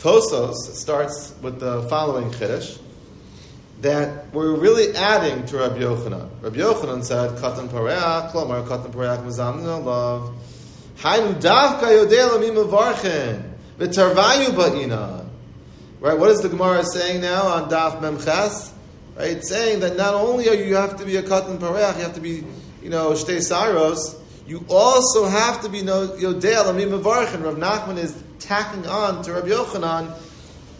Tosos starts with the following chiddush that we're really adding to Rabbi Yochanan. Rabbi Yochanan said, "Katan pareach, klomar katan pareach mizamnin love." Hainu davka yodei lamim avarchen v'tarvayu ba'ina. Right? What is the Gemara saying now on Daf Memches? Right? Saying that not only are you have to be a katan pareach, you have to be, you know, shtei saros. You also have to be no yodei lamim avarchen. Rav Nachman is tacking on to Rabbi Yochanan,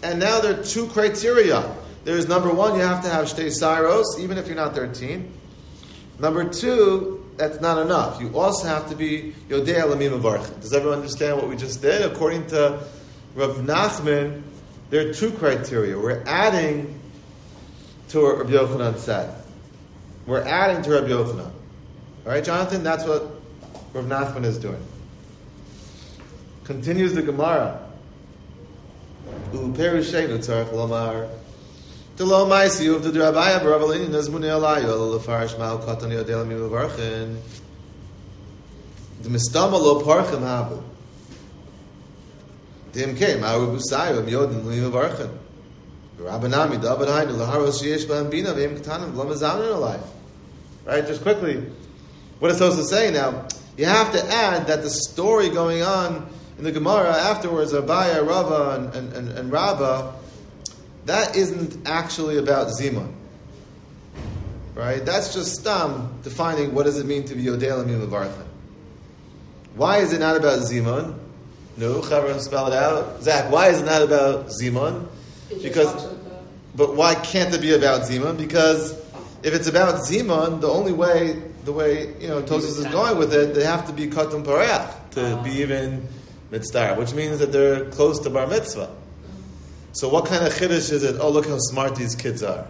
and now there are two criteria. There's number one, you have to have shtei saros, even if you're not 13. Number two, that's not enough. You also have to be Yodei Alamim Avarch. Does everyone understand what we just did? According to Rav Nachman, there are two criteria. We're adding to what Rabbi Yochanan said. We're adding to Rabbi Yochanan. All right, Jonathan? That's what Rav Nachman is doing. Continues the Gemara. Uperu Uperushenu tzarech lomar. Telo maisi of the Rabbiya Baravalini Nazmuni Alayu Ela Lefarish Mal Katan Yodel. The Mistama Lo Parchim Habu. Dim came Aru Busayu Yodin Mi Mevarchin. Rabbanami David Hainu Laharos Yesh Bahem Bina Vim Katanim. Right, just quickly. What is Tosa saying now? You have to add that the story going on in the Gemara afterwards, Abaya, Rava, and, and, that isn't actually about Zimun. Right? That's just Stam defining what does it mean to be Yodei Lamim Levartha. Why is it not about Zimun? No, Chavra, spell it out. Zach, why is it not about Zimun? Because, but why can't it be about Zimun? Because if it's about Zimun, the only way, the way, you know, Tosis is going with it, they have to be Katum Pareach to be even Mitzvah, which means that they're close to Bar Mitzvah. So what kind of chiddush is it? Oh, look how smart these kids are.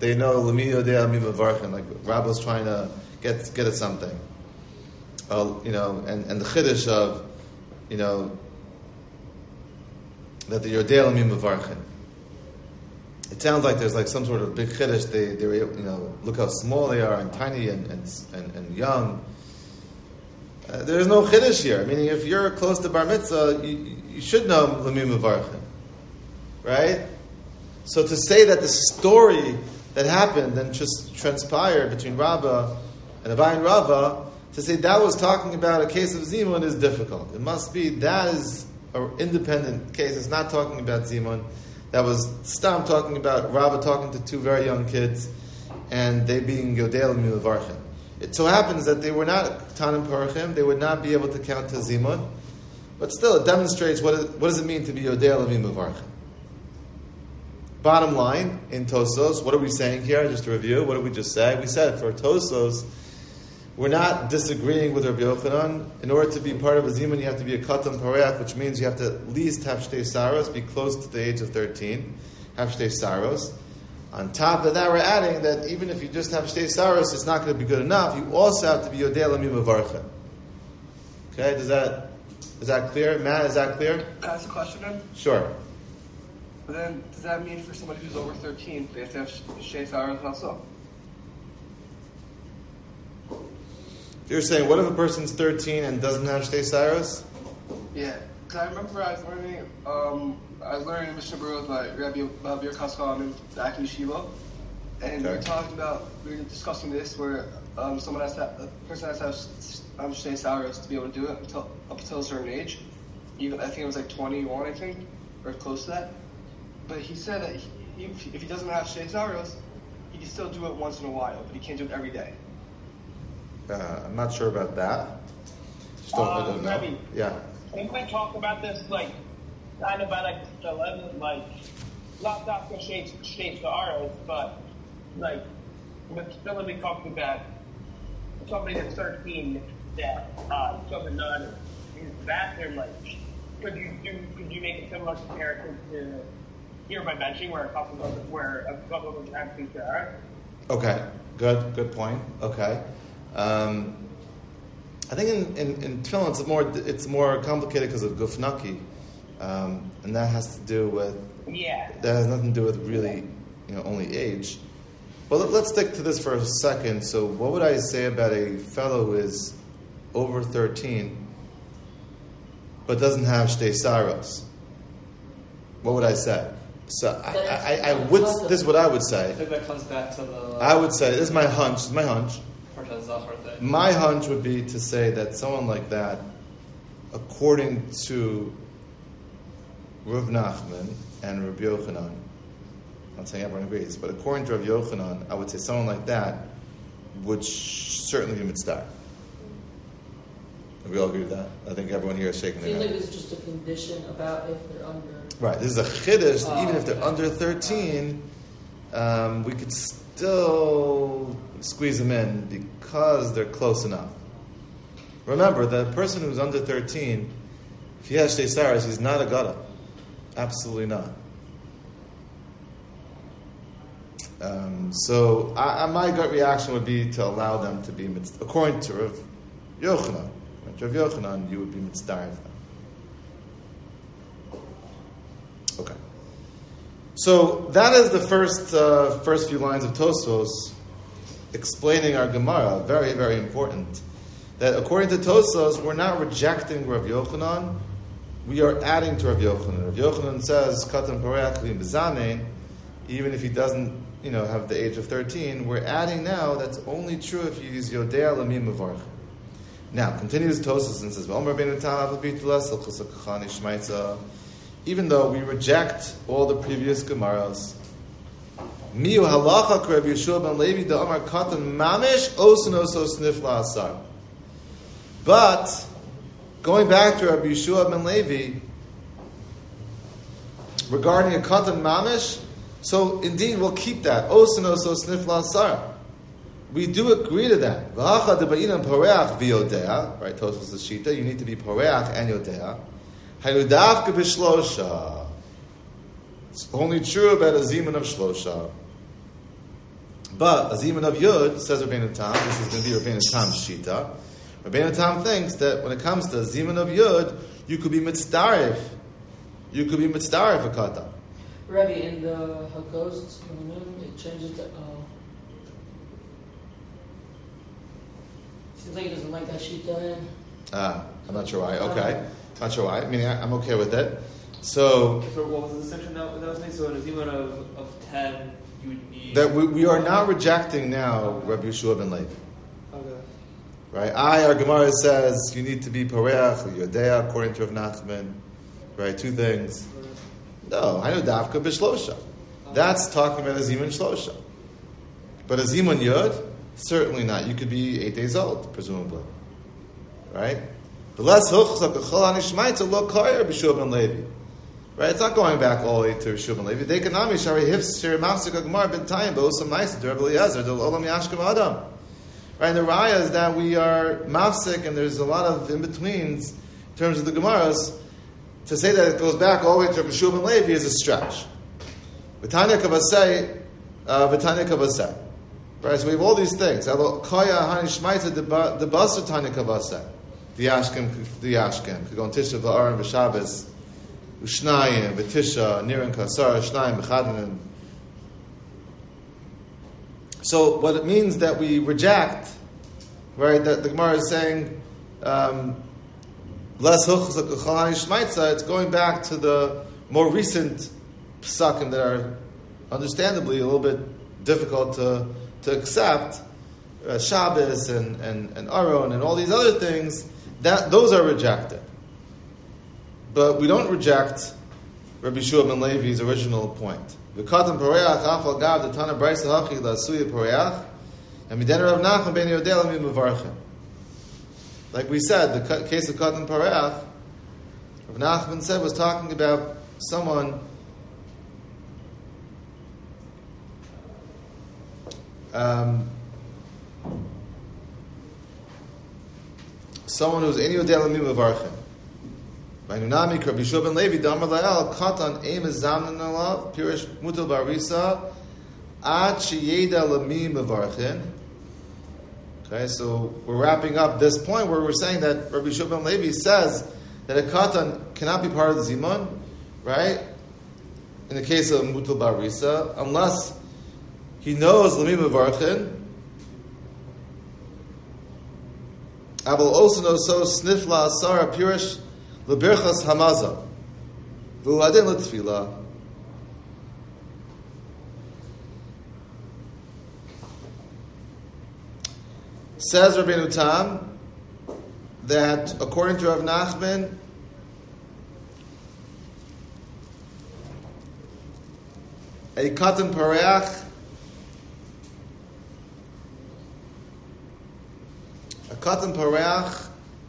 They know like Rabbi's trying to get get at something. Uh, you know, and, and the chiddush of, you know, that the Yodei Amim Mevarchin. It sounds like there's like some sort of big chiddush. They they you know look how small they are and tiny and and, and, and young. Uh, there's no chiddush here. Meaning, if you're close to bar mitzvah, you, you should know lamim mevarchin right? So to say that the story that happened and just transpired between Rabbah and Abai and Rava, to say that was talking about a case of Zimun is difficult. It must be that is an independent case. It's not talking about Zimun. That was Stam talking about Rabbah talking to two very young kids and they being Yodel and Milavarchim. It so happens that they were not Tanim Parachim, they would not be able to count to Zimun, but still it demonstrates what, it, what does it mean to be Yodel and Milavarchim. Bottom line, in Tosos, what are we saying here? Just to review, what did we just say? We said for Tosos, we're not disagreeing with Rabbi Yochanan. In order to be part of a Zimun, you have to be a Katan Pareach, which means you have to at least have Shtei Saros, be close to the age of 13, have Shtei Saros. On top of that, we're adding that even if you just have Shtei Saros, it's not going to be good enough. You also have to be Yodei Lamim Avarcha. Okay, does that, is that clear? Matt, is that clear? Can I ask a question then? Sure. But then, does that mean for somebody who's over 13, they have to have Shtei Saros also? You're saying, what if a person's 13 and doesn't have Shtei Saros? Yeah, because I remember I was learning, um, I was learning Mishnah Berurah by Rabbi uh, Bir Kaskal back in Yeshiva, and we were talking about, we were discussing this where um, someone has to, have, a person has to have um, Shtei Saros to be able to do it until, up until a certain age. Even I think it was like 21, I think, or close to that. But he said that he, if he doesn't have Shtei Saros, he can still do it once in a while, but he can't do it every day. Uh, I'm not sure about that. Just don't, I don't Um, know. Rabbi. Yeah. Didn't we talk about this like kind of about like eleven like not Dr. Shades Shades to but like Philippi talks about somebody that's 13 that uh, doesn't know how to use the bathroom. Like, could you do? Could you make a similar comparison to here by benching, where a couple of where a couple of them have two stars? Okay, good, good point. Okay, um, I think in, in, in tefillin it's more it's more complicated because of gufnaki, um, and that has to do with Yeah. that has nothing to do with really you know only age. But let, let's stick to this for a second. So, what would I say about a fellow who is over thirteen but doesn't have shtei saros? What would I say? So I, I, I would. This is what I would say. I think that comes back to the I would say this is my hunch. This is my hunch. Parshas Zachar thing. My hunch would be to say that someone like that, according to Rav Nachman and Rabbi Yochanan, I'm not saying everyone agrees, but according to Rav Yochanan, I would say someone like that would sh- certainly be mitzvah. We all agree with that. I think everyone here is shaking their Seems like head. it's just a condition about if they're under. Right. This is a chiddush. Oh, even if they're under 13, um, we could still squeeze them in because they're close enough. Remember, the person who's under 13, if he has Shtei he's not a gada. Absolutely not. Um, so, I, I, my gut reaction would be to allow them to be, according to Rav Yochanan. Rav Yochanan, you would be mitzvah. Okay. So that is the first uh, first few lines of Tosfos explaining our Gemara. Very very important. That according to Tosfos, we're not rejecting Rav Yochanan. We are adding to Rav Yochanan. Rav Yochanan says Katan even if he doesn't, you know, have the age of thirteen. We're adding now. That's only true if you use Yodea Lamim Mavarch. Now continues Tosfos and says, "V'omer ben Etav B'Bitulas L'Chus Kachani Shmaitza." even though we reject all the previous Gemaras. Miu halacha Yeshua ben Levi Katan Mamish Snifla Asar. But going back to Rabbi Yeshua ben Levi regarding a Katan Mamish, so indeed we'll keep that Osun Oso Snifla Asar. We do agree to that. Poreach v'yodea, right? Tosfos the shita. You need to be poreach and yodea. Hayudavka b'shlosha. It's only true about a zeman of shlosha. But a zeman of yud, says Rabbeinu Tam, this is going to be Rabbeinu Tam's shita. Rabbeinu Tam thinks that when it comes to a zeman of yud, you could be mitzdarif. You could be mitzdarif a kata. Rabbi, in the Hagos, it changes to. Uh, seems like he doesn't like that shita. Ah, I'm not sure why. Okay. Not sure why. I mean, I- I'm okay with it. So, So what was the distinction that, that was made? So in a demon of, of 10, you would need... that we, we are now rejecting now Rabbi Yeshua ben Levi. Okay. Right? I, our Gemara says you need to be Pareach or Yodea according to Rav Nachman. Right? Two things. No, I know Davka B'Shlosha. That's talking about a Zimun Shlosha. But a Zimun Yud, certainly not. You could be eight days old, presumably. Right? The less Huchzak Echol Anishmaitza Lo Koyer B'Shua Ben Levi. Right? It's not going back all the way to B'Shua Ben Levi. They can nami shari hifs shari mafsik Gemara ben Tayim B'Osam Maisa to Rabbi Eliezer to Olam Yashkem Adam. Right? And the raya is that we are mafsik and there's a lot of in-betweens in terms of the Gemaras. To say that it goes back all the way to B'Shua Ben Levi is a stretch. V'tanya kavasei, uh, v'tanya kavasei. Right, so we have all these things. Kaya hani shmaita de basar tanya kavasei. The Ashkem, the Ashkem. Could go on Tisha v'Aron v'Shabbos, Ushnayim v'Tisha, Niran kasar, Ushnayim v'Chadanim. So what it means that we reject, right? That the Gemara is saying, um. It's going back to the more recent psakim that are understandably a little bit difficult to to accept. Uh, Shabbos and, and, and Aron and all these other things, that those are rejected. But we don't reject Rabbi Shua ben Levi's original point. Like we said, the case of katan pareach, Rav Nachman said was talking about someone um, someone who's in Yodel Amim Avarchin. By Nunami, Rabbi Shua ben Levi, Damar Lael, Katan, Eim Zamnan Alav, Pirish Mutal Barisa, Ad Sheyeda Lamim Avarchin. Okay, so we're wrapping up this point where we're saying that Rabbi Shua ben Levi says that a katan cannot be part of the zimun, right? In the case of mutal barisa, unless he knows lamim avarchin. Abel also so snifla asara pirish lebirchas hamaza v'uadin letfila. Says Rabbeinu Tam that according to Rav Nachman, a katan pareach, katan pareach,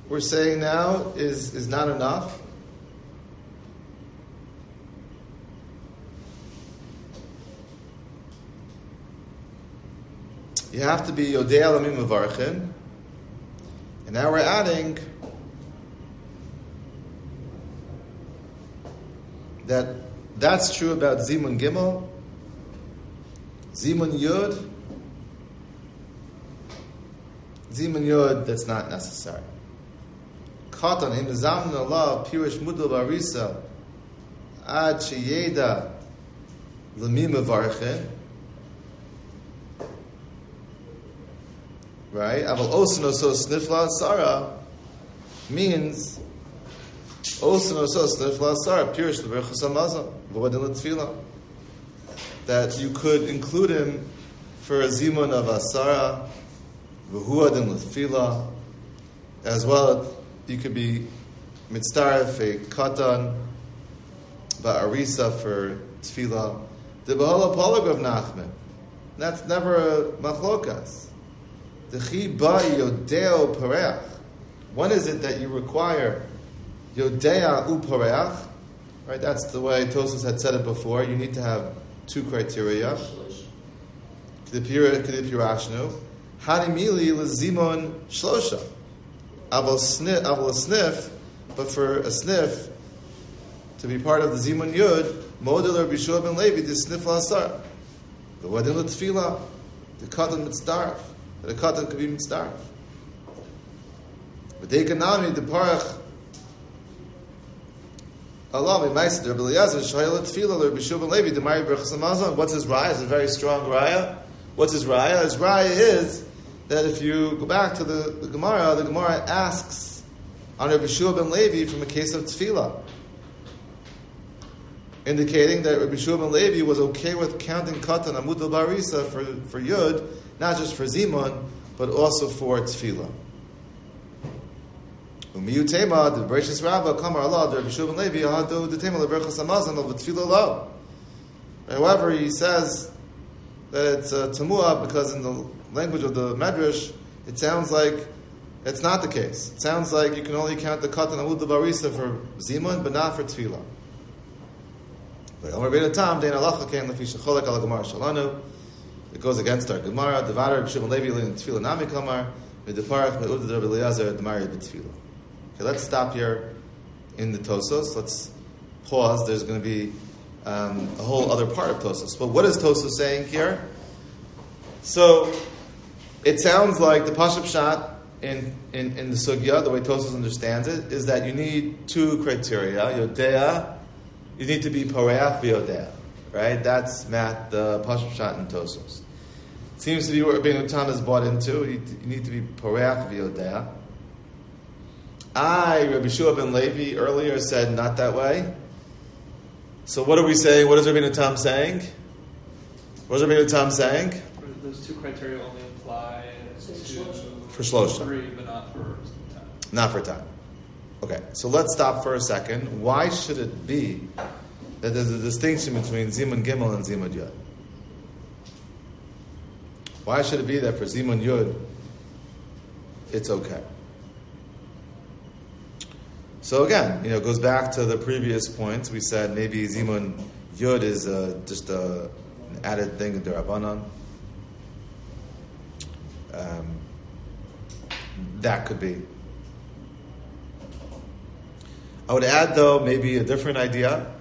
we're saying now is is not enough. You have to be Yodei Alamim Mavarchin. And now we're adding that that's true about Zimun Gimel, Zimun Yud, Zimun Yod, that's not necessary. Katan, the Zamun Allah, Pirish Mudul Barisa, Ad Sheyeda, Lamim Mavarchin, right? Aval osno so snifla sara means osno so snifla sara pirish leberchas hamazon v'odin letfila that you could include him for a zimun of asara v'huadin letfila as well. You could be mitzdaref a katan ba'arisa for tefila. The Bahala Polag of Nachman. That's never a machlokas. The chiba yodeo pareach. When is it that you require yodea upareach? Right, that's the way Tosus had said it before. You need to have two criteria. K'dipirashnu. Hanimili lezimon shlosha. Aval sniff, but for a sniff to be part of the zimun yud, model or bishua ben levi, the sniff lasar. The wedding tefillah, the katan mitzdarf a katan could be mitzdarf. But they can now the parach Allah mi ma'aser Rabbi Eliezer shayel tefillah Rabbi Shua ben Levi the Mari Hamazon. What's his raya? It's a very strong raya. What's his raya? His raya is that if you go back to the, the Gemara, the Gemara asks on Rabbi Shua ben Levi from a case of tefillah, indicating that Rabbi Shua ben Levi was okay with counting katan amud barisa for for yud, not just for zimun, but also for tefillah. Umiyutema, the gracious Rabbah, Kamar Allah, the Rabbi Shua ben Levi, Ahadu, the Tema, the of the tefillah. However, he says that it's uh, tamua because in the language of the Medrash, it sounds like it's not the case. It sounds like you can only count the katan amud barisa for zimun, but not for Shalanu. It goes against our Gemara. Devarer B'Shimon Levi Lin Tefillah Nami Kamar. Medeparach Me'ud Rabbi Eliezer Demari B'Tefillah. Okay, let's stop here in the Tosos. Let's pause. There's going to be um, a whole other part of Tosos. But what is Tosos saying here? So it sounds like the Pashup Shot in, in, in the Sugya, the way Tosos understands it, is that you need two criteria. Yodea, you need to be Pareach V'Yodea. Right? That's Matt, the Pashup Shot in Tosos. Seems to be what Rabbeinu Tam is bought into. You, need to be Pareach V'Yodea. I, Rabbi Shua ben Levi, earlier said not that way. So what are we saying? What is Rabbeinu Tam saying? What is Rabbeinu Tam saying? Those two criteria only apply to For Shlosha. three, but not for ten. Not for time. Okay, so let's stop for a second. Why should it be that there's a distinction between Zimun Gimel and Zimun Yud? Why should it be that for Zimun Yud, it's okay? So again, you know, it goes back to the previous points. We said maybe Zimun Yud is uh, just a, an added thing in Darabanan. Um, that could be. I would add, though, maybe a different idea.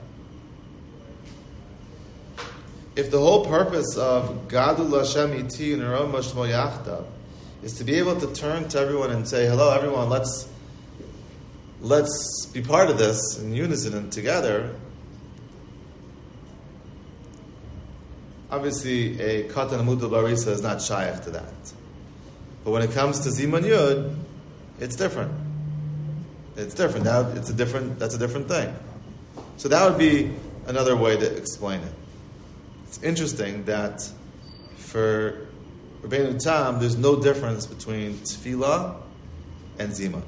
If the whole purpose of Gadul Hashem Iti and Yachta is to be able to turn to everyone and say, "Hello, everyone. Let's let's be part of this in unison and together." Obviously, a Katan Amudul Barisa is not shaykh to that. But when it comes to Ziman Yud, it's different. It's different. Now it's a different. That's a different thing. So that would be another way to explain it. It's interesting that for Rabbeinu Tam, there's no difference between tefillah and zima.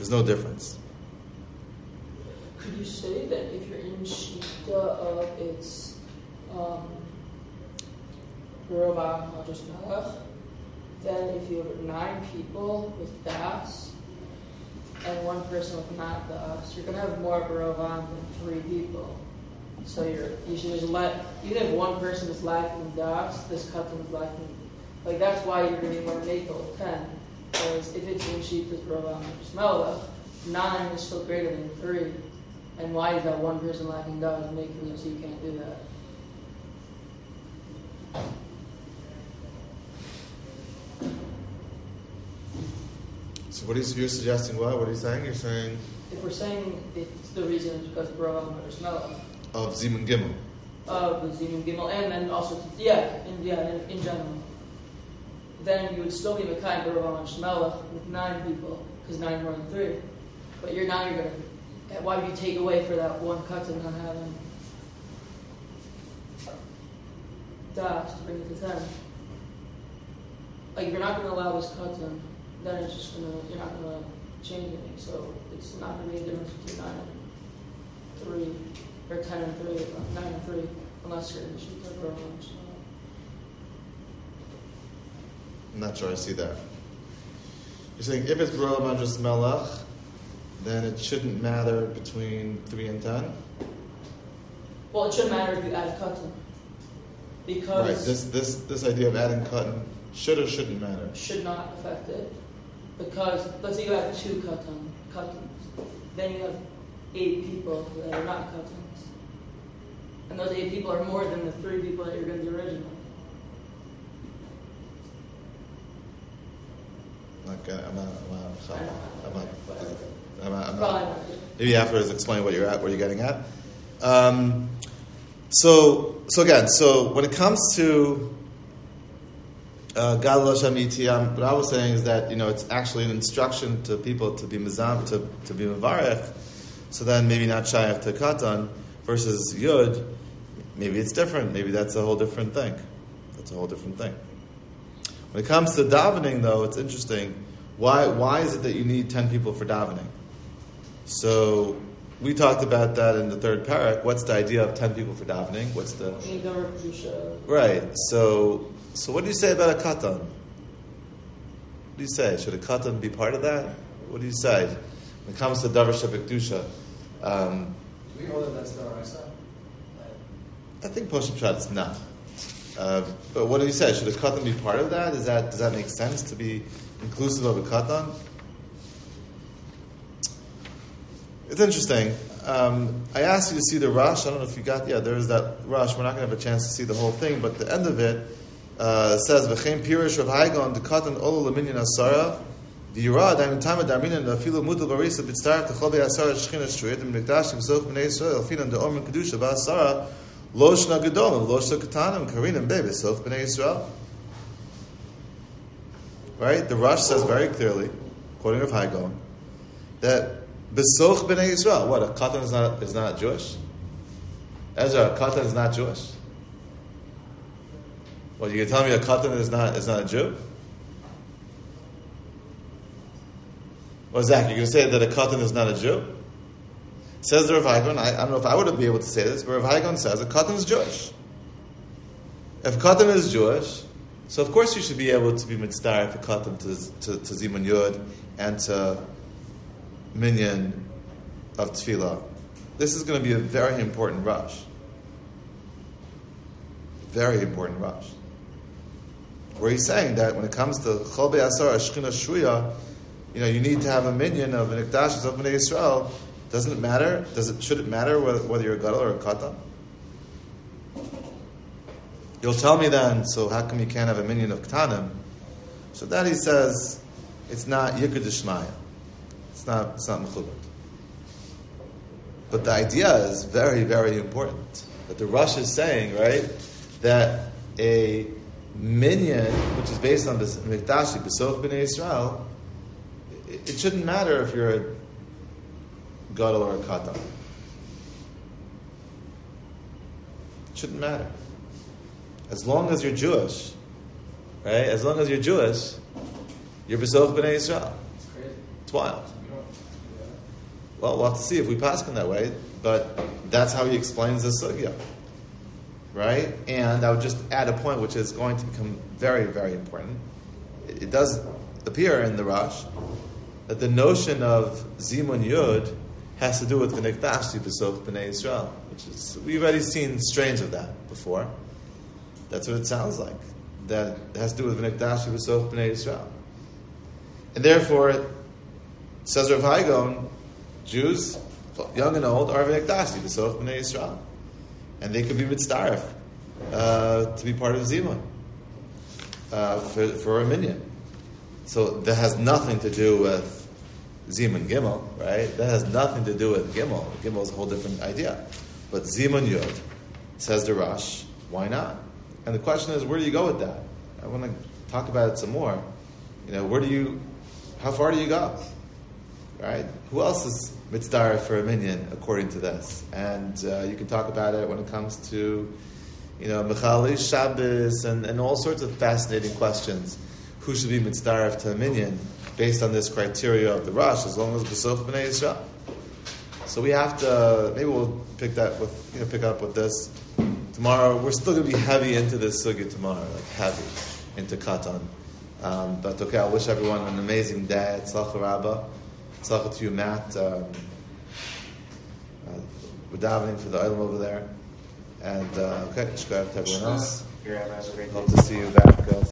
There's no difference. Could you say that if you're in Shita of its um, then if you have nine people with das and one person with not das, you're going to have more Barovam than three people. So you're, you should just let, even if one person is lacking das, this couple is lacking. Like that's why you're going to be more makel 10. Because if it's in sheep is Barovam Melech, nine is still greater than three. And why is that one person lacking das making it so you can't do that? So what is you're suggesting? What? What are you saying? You're saying if we're saying it's the reason is because Baram or Shmela of Zimun Gimel. Of the Zimun Gimel, and then also yeah, in, yeah, in, in general. Then you would still be Mekai Baram and Shmela with nine people because nine more than three. But you're now you're gonna. Why would you take away for that one cut and not have having das to bring it to ten? Like if you're not gonna allow this cut in then it's just gonna you're not gonna change anything. So it's not gonna be a difference between nine and three or ten and three, nine and three, unless you're in the I'm not sure I see that. You're saying if it's Roa Madras Melech, then it shouldn't matter between three and ten. Well, it shouldn't matter if you add cotton. Because right, this this this idea of adding cotton should or shouldn't matter. Should not affect it because let's say you have two katan, katans, then you have eight people that are not katans. And those eight people are more than the three people that you're going to do originally. Okay, I'm not, I'm not, I'm not, I'm not, I'm not, maybe afterwards explain what you're at, where you're getting at. Um, so, so again, so when it comes to uh, what I was saying is that you know it's actually an instruction to people to be mizam to, to be mavarech. So then maybe not shayach to katan versus yud. Maybe it's different. Maybe that's a whole different thing. That's a whole different thing. When it comes to davening, though, it's interesting. Why why is it that you need ten people for davening? So we talked about that in the third parak. What's the idea of ten people for davening? What's the right? So so what do you say about a katan? What do you say? Should a katan be part of that? What do you say when it comes to davar shebekdusha? Um, do we know that that's the I think Poshim Shad is not. But what do you say? Should a katan be part of that? Is that does that make sense to be inclusive of a katan? It's interesting. Um, I asked you to see the Rosh. I don't know if you got. Yeah, there's that Rosh. We're not going to have a chance to see the whole thing, but the end of it uh, says v'chein pirish of Hai Gaon the katan olu leminyan asara the yira daim tama darminan the filu mutal barisa b'tzarek the chobe asara shchina shtuit and mikdash v'zoch b'nei Yisrael finan the omer kedusha ba'asara lo shna gedolim lo shna katanim karinam be v'zoch b'nei Yisrael right the Rosh says very clearly quoting of Hai Gaon that b'zoch b'nei Yisrael what a katan is not is not Jewish Ezra a katan is not Jewish well, you can tell me a katan is not is not a Jew? Well, Zach, going to say that a katan is not a Jew? Says the Rav Hai Gaon, I, I, don't know if I would be able to say this, but Rav Hai Gaon says a katan is Jewish. If katan is Jewish, so of course you should be able to be mitzvah for katan to, to, to Zimun Yud and to minyan of tefillah. This is going to be a very important Rosh. Very important Rosh. where he's saying that when it comes to Chol Be'asar, Ashkina Shruya, you know, you need to have a minyan of an Ikdash of Bnei Yisrael. Doesn't it matter? Does it, should it matter whether, whether you're a Gadol or a Katan? You'll tell me then, so how come you can't have a minyan of Ktanim? So that he says, it's not Yikud Shmaya. It's not, it's not Mechubot. But the idea is very, very important. That the Rosh is saying, right, that a minyan, which is based on this Mikdashi, Besoch B'nai Israel, it, it shouldn't matter if you're a Gadol or a Katan. It shouldn't matter. As long as you're Jewish, right? As long as you're Jewish, you're Besoch B'nai Israel. It's crazy. It's wild. We don't- yeah. Well, we'll have to see if we pass him that way, but that's how he explains the sugya. Right? And I would just add a point which is going to become very, very important. It, it does appear in the Rosh that the notion of Zimun Yud has to do with the Nikdash Besoch B'nai Israel, which is, we've already seen strains of that before. That's what it sounds like. That has to do with Nikdash Besoch B'nai Israel. And therefore, says Rav Hai Gaon, Jews, young and old, are v'nekdashi, b'soch b'nei Yisrael. And they could be mitzdarif, uh, to be part of Zimun, uh, for, for a minyan. So that has nothing to do with Zimun Gimel, right? That has nothing to do with Gimel. Gimel is a whole different idea. But Zimun Yud, says the Rosh, why not? And the question is, where do you go with that? I want to talk about it some more. You know, where do you, how far do you go? right? Who else is mitzvah for a minyan according to this? And uh, you can talk about it when it comes to, you know, Michali, Shabbos, and, and all sorts of fascinating questions. Who should be mitzvah to a minyan based on this criteria of the Rosh, as long as B'sof B'nai Yisrael? So we have to, maybe we'll pick that with, you know, pick up with this tomorrow. We're still going to be heavy into this sugya tomorrow, like heavy into Katan. Um, but okay, I wish everyone an amazing day. Tzlach Rabbah. Tzlach to you, Matt. Um, uh, we're davening for the island over there. And uh, okay, shkar to everyone else. Here, have a great. Hope to see you back uh,